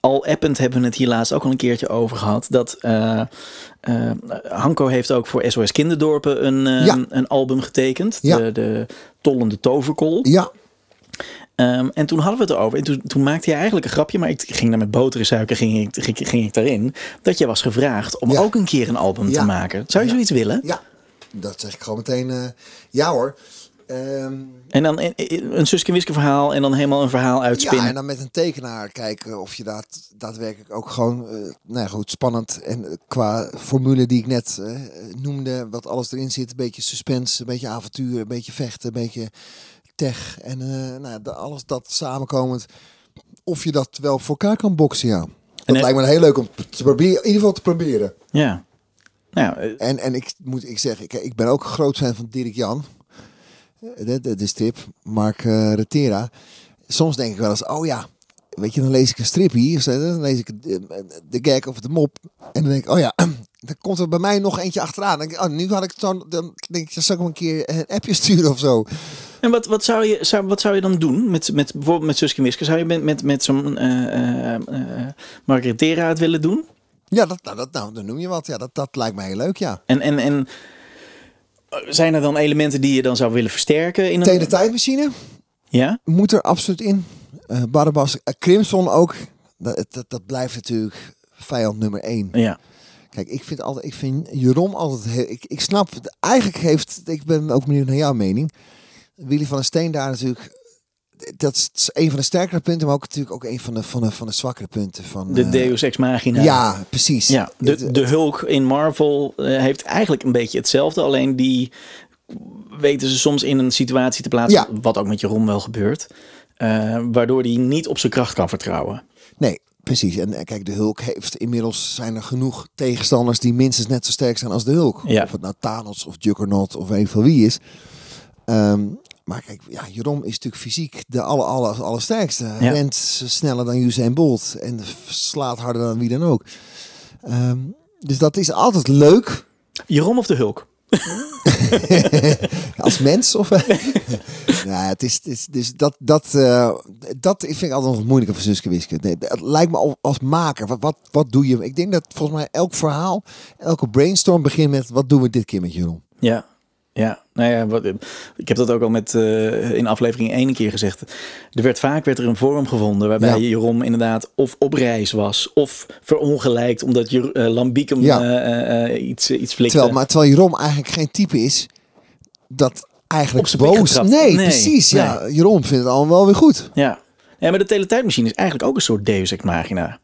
al append hebben we het hier laatst ook al een keertje over gehad. Dat eh, eh, Hanko heeft ook voor SOS Kinderdorpen een, eh, Ja. een album getekend. Ja. De, de Tollende Toverkool. Ja, Ehm, en toen hadden we het erover. En toen, toen maakte hij eigenlijk een grapje. Maar ik ging daar met boter en suiker ging ik, ging, ging ik daarin. Dat je was gevraagd om Ja. ook een keer een album Ja. te maken. Zou je Ja. zoiets willen? ja, dat zeg ik gewoon meteen. eh, ja hoor. Ehm, En dan een, een Suske en Wiske verhaal. En dan helemaal een verhaal uitspinnen. Ja, en dan met een tekenaar kijken of je dat daadwerkelijk ook gewoon, eh, nou ja, goed, spannend. En eh, qua formule die ik net eh, noemde, wat alles erin zit, een beetje suspense, een beetje avontuur, een beetje vechten, een beetje tech. En eh, nou, alles dat samenkomend, of je dat wel voor elkaar kan boksen, ja. Dat eh, lijkt me heel leuk om te proberen, in ieder geval te proberen. Ja. Nou, eh, En, en ik moet ik zeggen, ik, ik ben ook groot fan van Dirk Jan. De, de, de strip, Mark eh Retera. Soms denk ik wel eens, oh ja, weet je, dan lees ik een strip hier. Dan lees ik de, de gag of de mop. En dan denk ik, oh ja, dan komt er bij mij nog eentje achteraan. Dan denk ik, oh, nu had ik dan denk ik, zou ik hem een keer een appje sturen of zo. En wat, wat, zou je, zou, wat zou je dan doen met, met bijvoorbeeld met Suske Wiske? Zou je met, met, met zo'n eh eh Margaretera het willen doen? Ja, dat, nou, dat, nou, dan noem je wat. Ja, dat, dat lijkt mij heel leuk, ja. En, en, en zijn er dan elementen die je dan zou willen versterken? In een... Tijdmachine Ja? moet er absoluut in. Barabbas, eh, Crimson ook. Dat, dat, dat blijft natuurlijk vijand nummer één. Ja. Kijk, ik vind altijd, ik vind Jeroen altijd heel, ik, ik snap, eigenlijk heeft, ik ben ook benieuwd naar jouw mening. Willy van der Steen daar natuurlijk, dat is een van de sterkere punten, maar ook natuurlijk ook een van de, van de, van de zwakkere punten van. De eh, Deus Ex Machina. Ja, precies. Ja, de, de Hulk in Marvel eh, heeft eigenlijk een beetje hetzelfde. Alleen die weten ze soms in een situatie te plaatsen. Ja. Wat ook met Jeroen wel gebeurt. eh, waardoor hij niet op zijn kracht kan vertrouwen. Nee, precies. En kijk, de Hulk heeft inmiddels zijn er genoeg tegenstanders die minstens net zo sterk zijn als de Hulk. Ja. Of het nou Thanos of Juggernaut of een van wie is. Ehm, maar kijk, ja, Jeroen is natuurlijk fysiek de aller, aller, allersterkste. Ja. Rent sneller dan Usain Bolt en slaat harder dan wie dan ook. Ehm, dus dat is altijd leuk Jeroen of de Hulk? als mens. Of, ja, het is, het is, dus dat, dat, eh, dat vind ik altijd nog moeilijker voor Suske Wiske. Nee, het lijkt me al- als maker. Wat, wat, wat doe je? Ik denk dat volgens mij elk verhaal, elke brainstorm begint met wat doen we dit keer met Jeroen? Ja. Ja, nou ja, wat, ik heb dat ook al met, eh, in aflevering 1 keer gezegd. Er werd vaak werd er een vorm gevonden waarbij Ja. Jeroen inderdaad of op reis was of verongelijkt omdat je uh, Lambiek hem Ja. eh, eh, iets, iets flikte. Terwijl, maar terwijl Jeroen eigenlijk geen type is dat eigenlijk boos... Nee, Nee, precies. Ja, Jeroen vindt het allemaal wel weer goed. Ja. ja, maar de teletijdmachine is eigenlijk ook een soort Deus Ex Machina.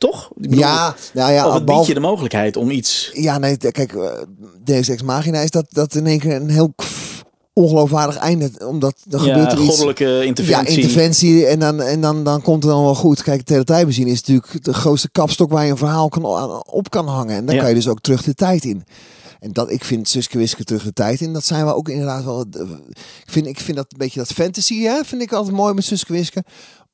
Toch? Bedoel, Ja, nou ja, of het biedt je de mogelijkheid om iets... Ja, nee, kijk, eh, Deus Ex Machina is dat, dat in één keer een heel ongeloofwaardig einde. Omdat er Ja, gebeurt er iets... goddelijke interventie. Ja, interventie en, dan, en dan, dan komt het dan wel goed. Kijk, de teletijdmachine is natuurlijk de grootste kapstok waar je een verhaal kan, op kan hangen. En dan Ja. kan je dus ook terug de tijd in. En dat, ik vind Suske Wiske terug de tijd in. Dat zijn we ook inderdaad wel... eh, Ik vind, ik vind dat een beetje dat fantasy, hè, vind ik altijd mooi met Suske Wiske.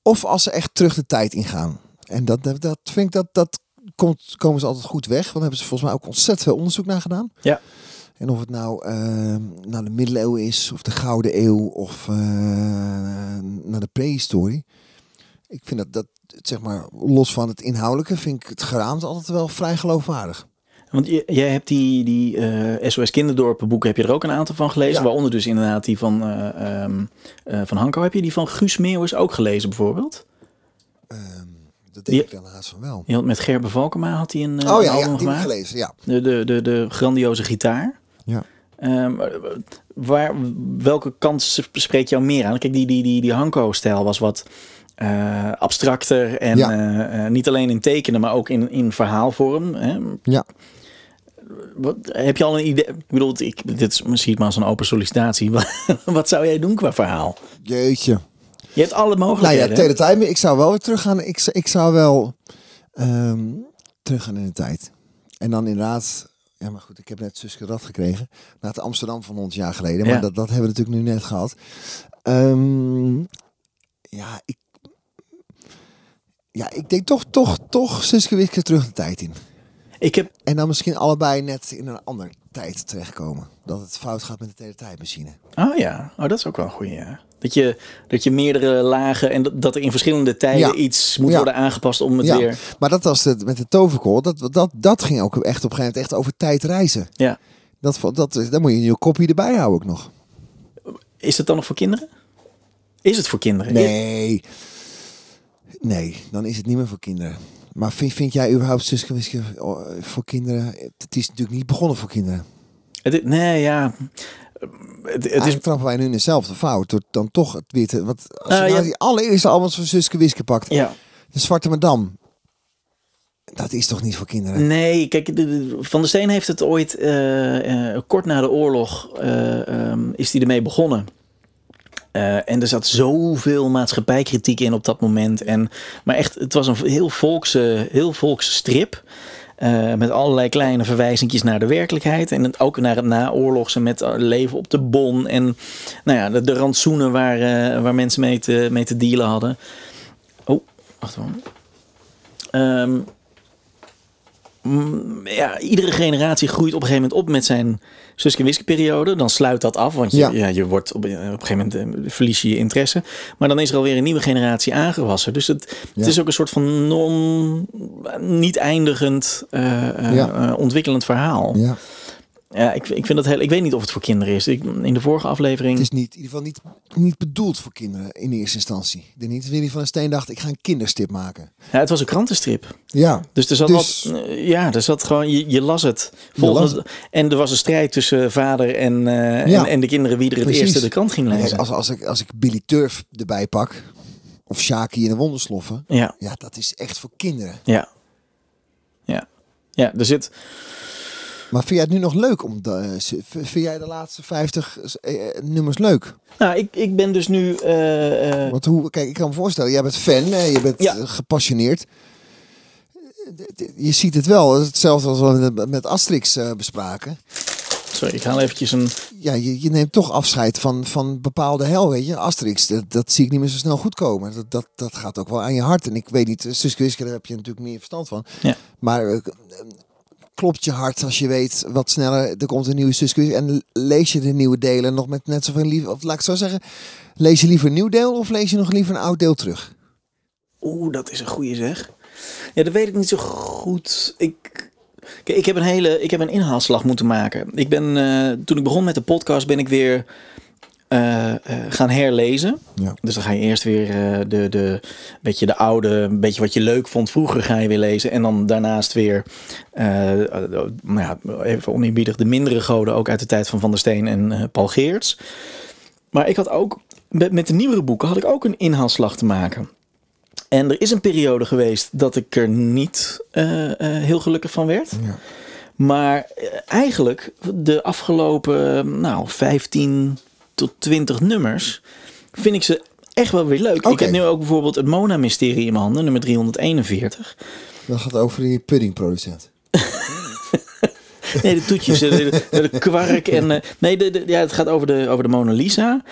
Of als ze echt terug de tijd ingaan. En dat, dat, dat vind ik dat... dat Komt, komen ze altijd goed weg. Want daar hebben ze volgens mij ook ontzettend veel onderzoek naar gedaan. Ja. En of het nou eh, naar de middeleeuwen is, of de Gouden Eeuw, of eh, naar de prehistorie. Ik vind dat, dat, zeg maar, los van het inhoudelijke, vind ik het geraamte altijd wel vrij geloofwaardig. Want jij hebt die, die eh, SOS Kinderdorpen boeken, heb je er ook een aantal van gelezen? Ja. Waaronder dus inderdaad die van, eh, ehm, eh, van Hanko. Heb je die van Guus Meeuwis ook gelezen bijvoorbeeld? Ehm, dat denk Ja. ik dan haast van wel. Had met Gerbe Valkema had hij een, eh, oh ja, album ja die gemaakt. gelezen, ja. De, de, de, de grandioze gitaar. ja. Ehm, waar, welke kant spreekt jou meer aan? Kijk, die, die, die, die Hanko-stijl was wat eh, abstracter. En Ja. eh, niet alleen in tekenen, maar ook in, in verhaalvorm. Hè? Ja. Wat, heb je al een idee? Ik bedoel, ik, dit is misschien maar als een open sollicitatie. Wat zou jij doen qua verhaal? Jeetje. Je hebt alle Nou ja, mogelijkheden. tegen de tijd, ik zou wel weer teruggaan. Ik, zou- ik zou wel ehm teruggaan in de tijd. En dan inderdaad, ja maar goed, ik heb net Suske Rad gekregen. Naar het Amsterdam van ons jaar geleden. Maar Ja. dat, dat hebben we natuurlijk nu net gehad. Ehm, ja, ik, ja, ik denk toch, toch, toch Suske Wiske terug de tijd in. ik heb, En dan misschien allebei net in een andere tijd terechtkomen. Dat het fout gaat met de teletijdmachine. oh ja, oh, dat is ook wel een goeie. Ja. Dat, je, dat je meerdere lagen en dat, dat er in verschillende tijden Ja. iets moet Ja. worden aangepast om het Ja, weer... maar dat was het met de toverkool. Dat, dat, dat ging ook echt op een gegeven moment echt over tijdreizen. Ja. Dat, dat, dan moet je je kopie erbij houden ook nog. Is het dan nog voor kinderen? Is het voor kinderen? Nee. Nee, dan is het niet meer voor kinderen. Maar vind, vind jij überhaupt Suske voor kinderen? Het is natuurlijk niet begonnen voor kinderen. Het, nee, ja. Het, het is, Eigenlijk trappen wij nu in dezelfde fout. Door dan toch het weer te... Want als je Nou, ja. die allereerste albums van Suske Wiske pakt. ja. De Zwarte Madame. Dat is toch niet voor kinderen? Nee, kijk, de- de- Van der Steen heeft het ooit eh, eh, kort na de oorlog eh, ehm, is hij ermee begonnen. Eh, en er zat zoveel maatschappijkritiek in op dat moment. En, maar echt, het was een heel volkse, heel volkse strip. Eh, met allerlei kleine verwijzingjes naar de werkelijkheid. En ook naar het naoorlogse met eh, leven op de bon. En nou ja, de, de rantsoenen waar, eh, waar mensen mee te, mee te dealen hadden. Oh, wacht even. Mm, ja, iedere generatie groeit op een gegeven moment op met zijn Suske en periode. Dan sluit dat af, want je, Ja. ja. je wordt op, op een gegeven moment eh, verlies je je interesse. Maar dan is er alweer een nieuwe generatie aangewassen. Dus het, het is ook een soort van non, niet eindigend eh, Ja. eh, ontwikkelend verhaal. Ja, Ja. ik, ik vind dat heel. Ik weet niet of het voor kinderen is. Ik, in de vorige aflevering. Het is niet, in ieder geval niet, niet bedoeld voor kinderen in eerste instantie. Ik denk niet dat Willy van der Steen dacht, ik ga een kinderstip maken. Ja, het was een krantenstrip. Ja, Dus er zat Dus- wat, ja, er zat gewoon, je, je las het. Las En er was een strijd tussen vader en, eh, Ja. en, en de kinderen wie er het Precies. eerste de krant ging lezen. als, als, ik, als ik Billy Turf erbij pak, of Shaki in de Wondersloffen, Ja, ja, dat is echt voor kinderen. ja. Ja. Ja, er zit. Maar vind jij het nu nog leuk om de, eh, vind jij de laatste 50 eh, eh, nummers leuk? Nou, ik, ik ben dus nu. Want hoe, kijk, ik kan me voorstellen, jij bent fan, je bent Ja. gepassioneerd. Je ziet het wel, hetzelfde als we met- Asterix bespraken. sorry, ik haal eventjes een. Ja, je, je neemt toch afscheid van, van bepaalde hel, weet je. Asterix, dat, dat zie ik niet meer zo snel goed komen. Dat, dat, dat gaat ook wel aan je hart. En ik weet niet, Suske daar heb je natuurlijk meer verstand van. Ja. Maar klopt je hart als je weet wat sneller, er komt een nieuwe Wiske. En lees je de nieuwe delen nog met net zoveel liefde, of laat ik zo zeggen, lees je liever een nieuw deel of lees je nog liever een oud deel terug? Oeh, dat is een goede zeg. Ja, dat weet ik niet zo goed. Ik. Ik heb een hele. Ik heb een inhaalslag moeten maken. Ik ben. eh, toen ik begon met de podcast, ben ik weer. Eh, eh, gaan herlezen. Ja. Dus dan ga je eerst weer eh, de, de, beetje de oude, een beetje wat je leuk vond vroeger ga je weer lezen. En dan daarnaast weer, nou ja, even oneerbiedig, de mindere goden ook uit de tijd van Van der Steen en Paul Geerts. Maar ik had ook, met, met de nieuwere boeken had ik ook een inhaalslag te maken. En er is een periode geweest dat ik er niet heel gelukkig van werd. Ja. Maar eigenlijk de afgelopen, nou, 15 tot 20 nummers vind ik ze echt wel weer leuk. Ik heb nu ook bijvoorbeeld het Mona-mysterie in mijn handen, nummer 341. Dat gaat over die puddingproducent. Nee, de toetjes, de, de, de kwark en... eh, nee, de, de- ja, het gaat over de, over de Mona Lisa.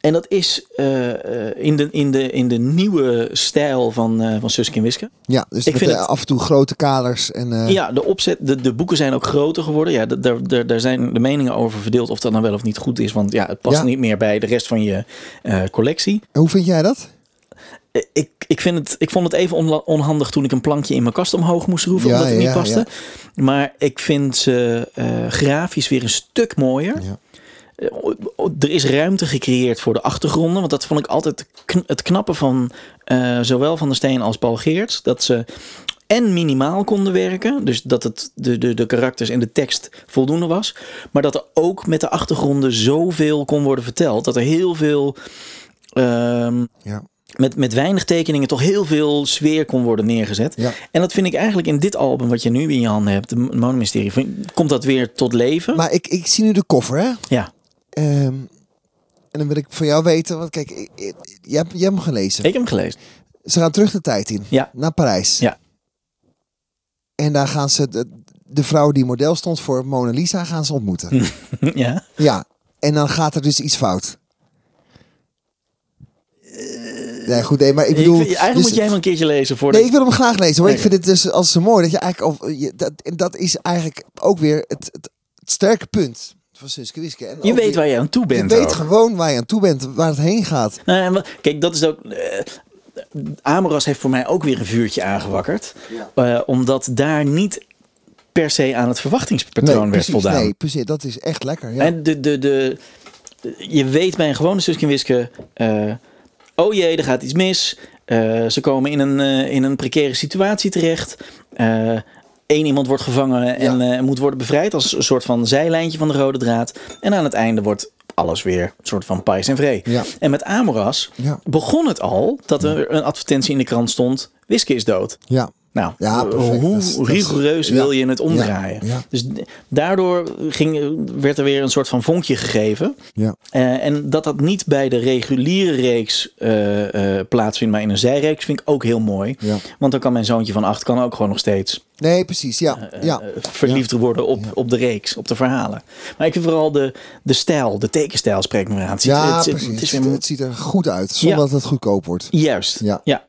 En dat is eh, eh, in, de, in, de, in de nieuwe stijl van, eh van Suske en Wiske. Ja, dus Ik met vind het- af en toe grote kaders en Ja, de opzet, de, de boeken zijn ook groter geworden. Ja, daar- daar daar zijn de meningen over verdeeld of dat nou wel of niet goed is. Want ja, het past Ja. niet meer bij de rest van je collectie. hoe vind jij dat? Ik, ik, vind het, ik vond het even onhandig toen ik een plankje in mijn kast omhoog moest schroeven. Ja, omdat het niet ja, paste. Maar ik vind ze grafisch weer een stuk mooier. Eh, Er is ruimte gecreëerd voor de achtergronden. Want dat vond ik altijd het knappe van eh, zowel Van der Steen als Paul Geerts. Dat ze en minimaal konden werken. Dus dat het de, de, de karakters en de tekst voldoende was. Maar dat er ook met de achtergronden zoveel kon worden verteld. Dat er heel veel... ehm, Ja. met, met weinig tekeningen toch heel veel sfeer kon worden neergezet. Ja. En dat vind ik eigenlijk in dit album wat je nu in je handen hebt, de Monomysterie, komt dat weer tot leven. Maar ik, ik zie nu de koffer, hè? ja, Ehm, en dan wil ik van jou weten, want kijk, ik, ik- je, hebt, je hebt hem gelezen. ik heb hem gelezen. Ze gaan terug de tijd in, Ja. naar Parijs. Ja. En daar gaan ze, de, de vrouw die model stond voor Mona Lisa, gaan ze ontmoeten. ja. ja, en dan gaat er dus iets fout. Nee, goed, nee, maar ik bedoel... eigenlijk dus- moet jij hem een keertje lezen voor Nee, ik wil hem graag lezen. hoor. ik vind het dus als zo mooi dat je eigenlijk... Je, dat, en dat is eigenlijk ook weer het, het, het sterke punt van Wiske. En Je weet waar je aan toe Je bent. weet ook. gewoon waar je aan toe bent, waar het heen gaat. Nou, kijk, dat is ook. eh Amoras heeft voor mij ook weer een vuurtje aangewakkerd. Eh, omdat daar niet per se aan het verwachtingspatroon werd precies, voldaan. nee, precies. Dat is echt lekker. Ja. En de, de, de, je weet bij een gewone Suske Wiske... eh, oh jee, er gaat iets mis. Ze komen in een, in een precaire situatie terecht. Eén iemand wordt gevangen en eh, moet worden bevrijd... als een soort van zijlijntje van de rode draad. En aan het einde wordt alles weer een soort van pais en vree. Ja. En met Amoras Ja. begon het al... dat er een advertentie in de krant stond... Wiske is dood. ja. Nou, Ja, eh, perfect. hoe rigoureus wil je het omdraaien? Dus daardoor ging, werd er weer een soort van vonkje gegeven. Ja. Eh, en dat dat niet bij de reguliere reeks plaatsvindt, maar in een zijreeks, vind ik ook heel mooi. Want dan kan mijn zoontje van acht kan ook gewoon nog steeds Nee, precies. Ja. ja. eh, verliefd worden op, op de reeks, op de verhalen. Maar ik vind vooral de, de stijl, de tekenstijl spreekt me aan. Het, ziet- ja, het, het, precies. het is Het, weer het ziet er goed uit, zonder Ja. dat het goedkoop wordt. Juist. Ja. Ja.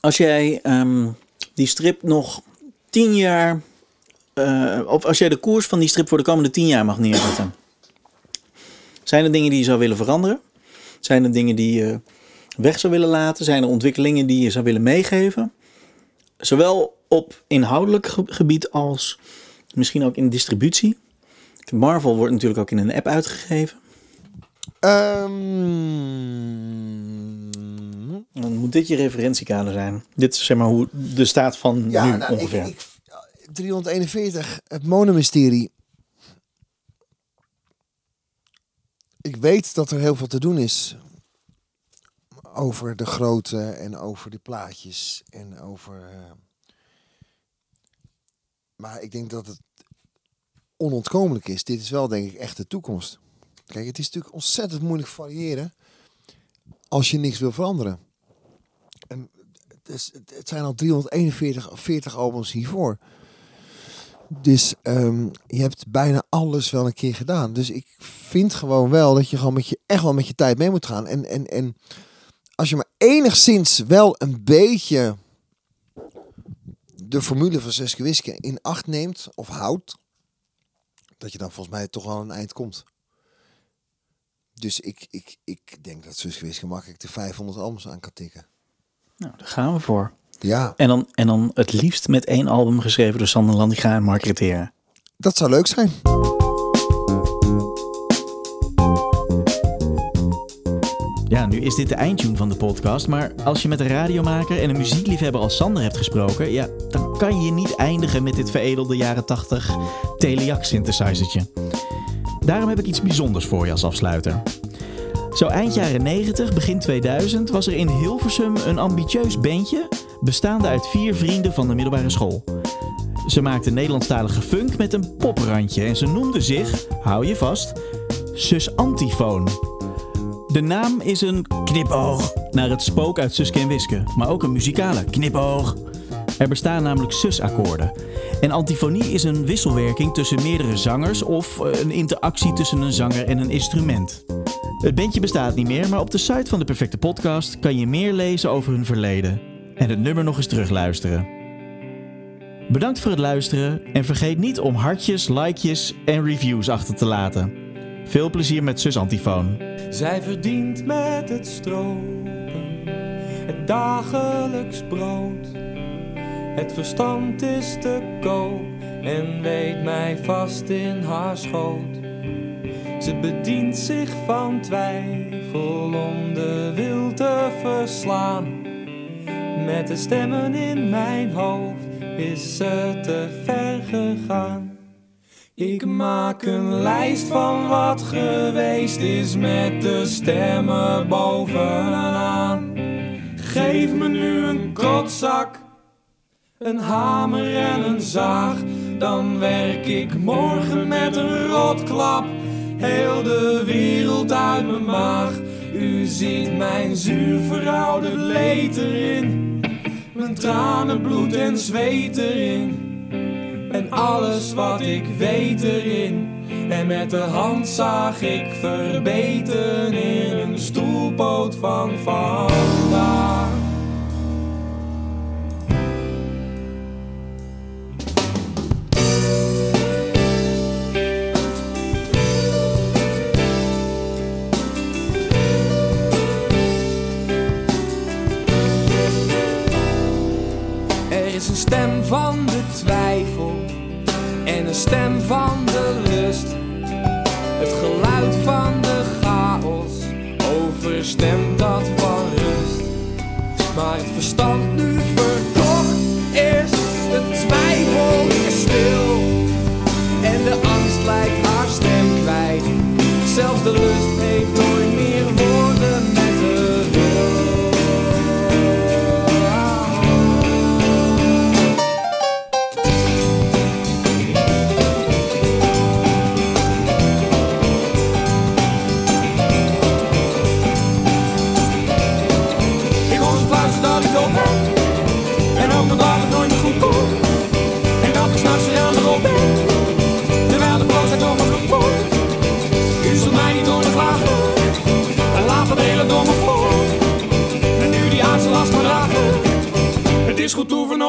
Als jij ehm, die strip nog tien jaar eh, of als jij de koers van die strip voor de komende tien jaar mag neerzetten. Zijn er dingen die je zou willen veranderen? Zijn er dingen die je weg zou willen laten? Zijn er ontwikkelingen die je zou willen meegeven? Zowel op inhoudelijk ge- gebied als misschien ook in distributie. Marvel wordt natuurlijk ook in een app uitgegeven. Ehm, Dan moet dit je referentiekader zijn. Dit is zeg maar hoe de staat van ja, nu nou, ongeveer. ik, 341, het Monenmysterie. Ik weet dat er heel veel te doen is over de grootte en over die plaatjes en over. eh, maar ik denk dat het onontkomelijk is. Dit is wel, denk ik, echt de toekomst. Kijk, het is natuurlijk ontzettend moeilijk variëren als je niks wil veranderen. En het, zijn al 341 of 40 albums hiervoor. Dus ehm, je hebt bijna alles wel een keer gedaan. Dus ik vind gewoon wel dat je gewoon met je, echt wel met je tijd mee moet gaan. En, en, en als je maar enigszins wel een beetje de formule van Suske Wiske in acht neemt of houdt, dat je dan volgens mij toch wel een eind komt. Dus ik, ik, ik denk dat Suske Wiske makkelijk de 500 albums aan kan tikken. Nou, daar gaan we voor. Ja, En dan, en dan het liefst met één album geschreven door Sander Landiga en Mark dat zou leuk zijn. Ja, nu is dit de eindtune van de podcast, maar als je met een radiomaker en een muziekliefhebber als Sander hebt gesproken, ja, dan kan je niet eindigen met dit veredelde jaren 80 Teleac synthesizertje. Daarom heb ik iets bijzonders voor je als afsluiter. Zo eind jaren 90, begin 2000 was er in Hilversum een ambitieus bandje bestaande uit vier vrienden van de middelbare school. Ze maakten Nederlandstalige funk met een poprandje en ze noemden zich, hou je vast, Sus Antifoon. De naam is een knipoog naar het spook uit Suske en Wiske, maar ook een muzikale knipoog. Er bestaan namelijk susakkoorden. En antifonie is een wisselwerking tussen meerdere zangers of eh, een interactie tussen een zanger en een instrument. Het bandje bestaat niet meer, maar op de site van de Perfecte Podcast kan je meer lezen over hun verleden en het nummer nog eens terugluisteren. Bedankt voor het luisteren en vergeet niet om hartjes, likejes en reviews achter te laten. Veel plezier met Sus Antifoon. Zij verdient met het stropen het dagelijks brood. Het verstand is te koop en weet mij vast in haar schoot. Ze bedient zich van twijfel om de wil te verslaan. Met de stemmen in mijn hoofd is ze te ver gegaan. Ik maak een lijst van wat geweest is met de stemmen bovenaan. Geef me nu een kotzak, een hamer en een zaag. Dan werk ik morgen met een rotklap heel de wereld uit mijn maag. U ziet mijn zuur verouderd leed erin, mijn tranen, bloed en zweet erin en alles wat ik weet erin. En met de hand zag ik verbeten in een stoelpoot van vandaag. Er is een stem van stem van de lust. Het geluid van de chaos overstemt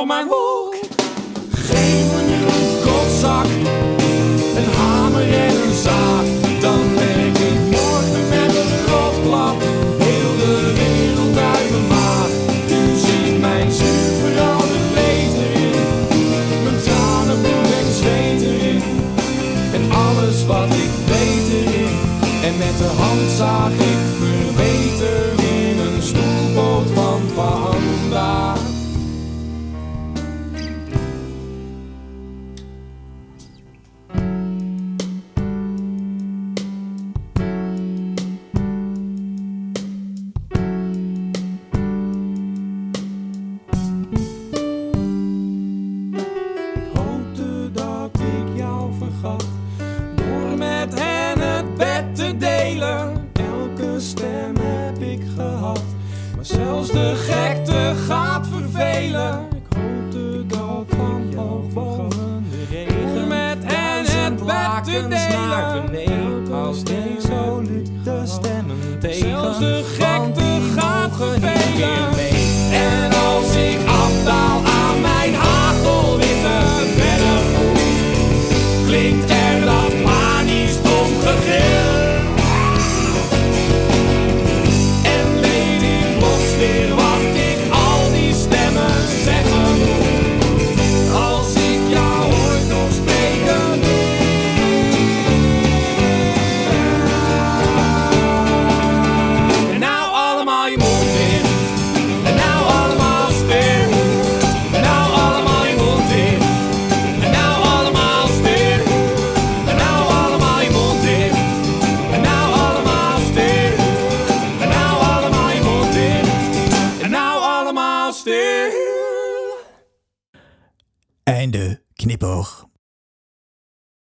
dragen Het is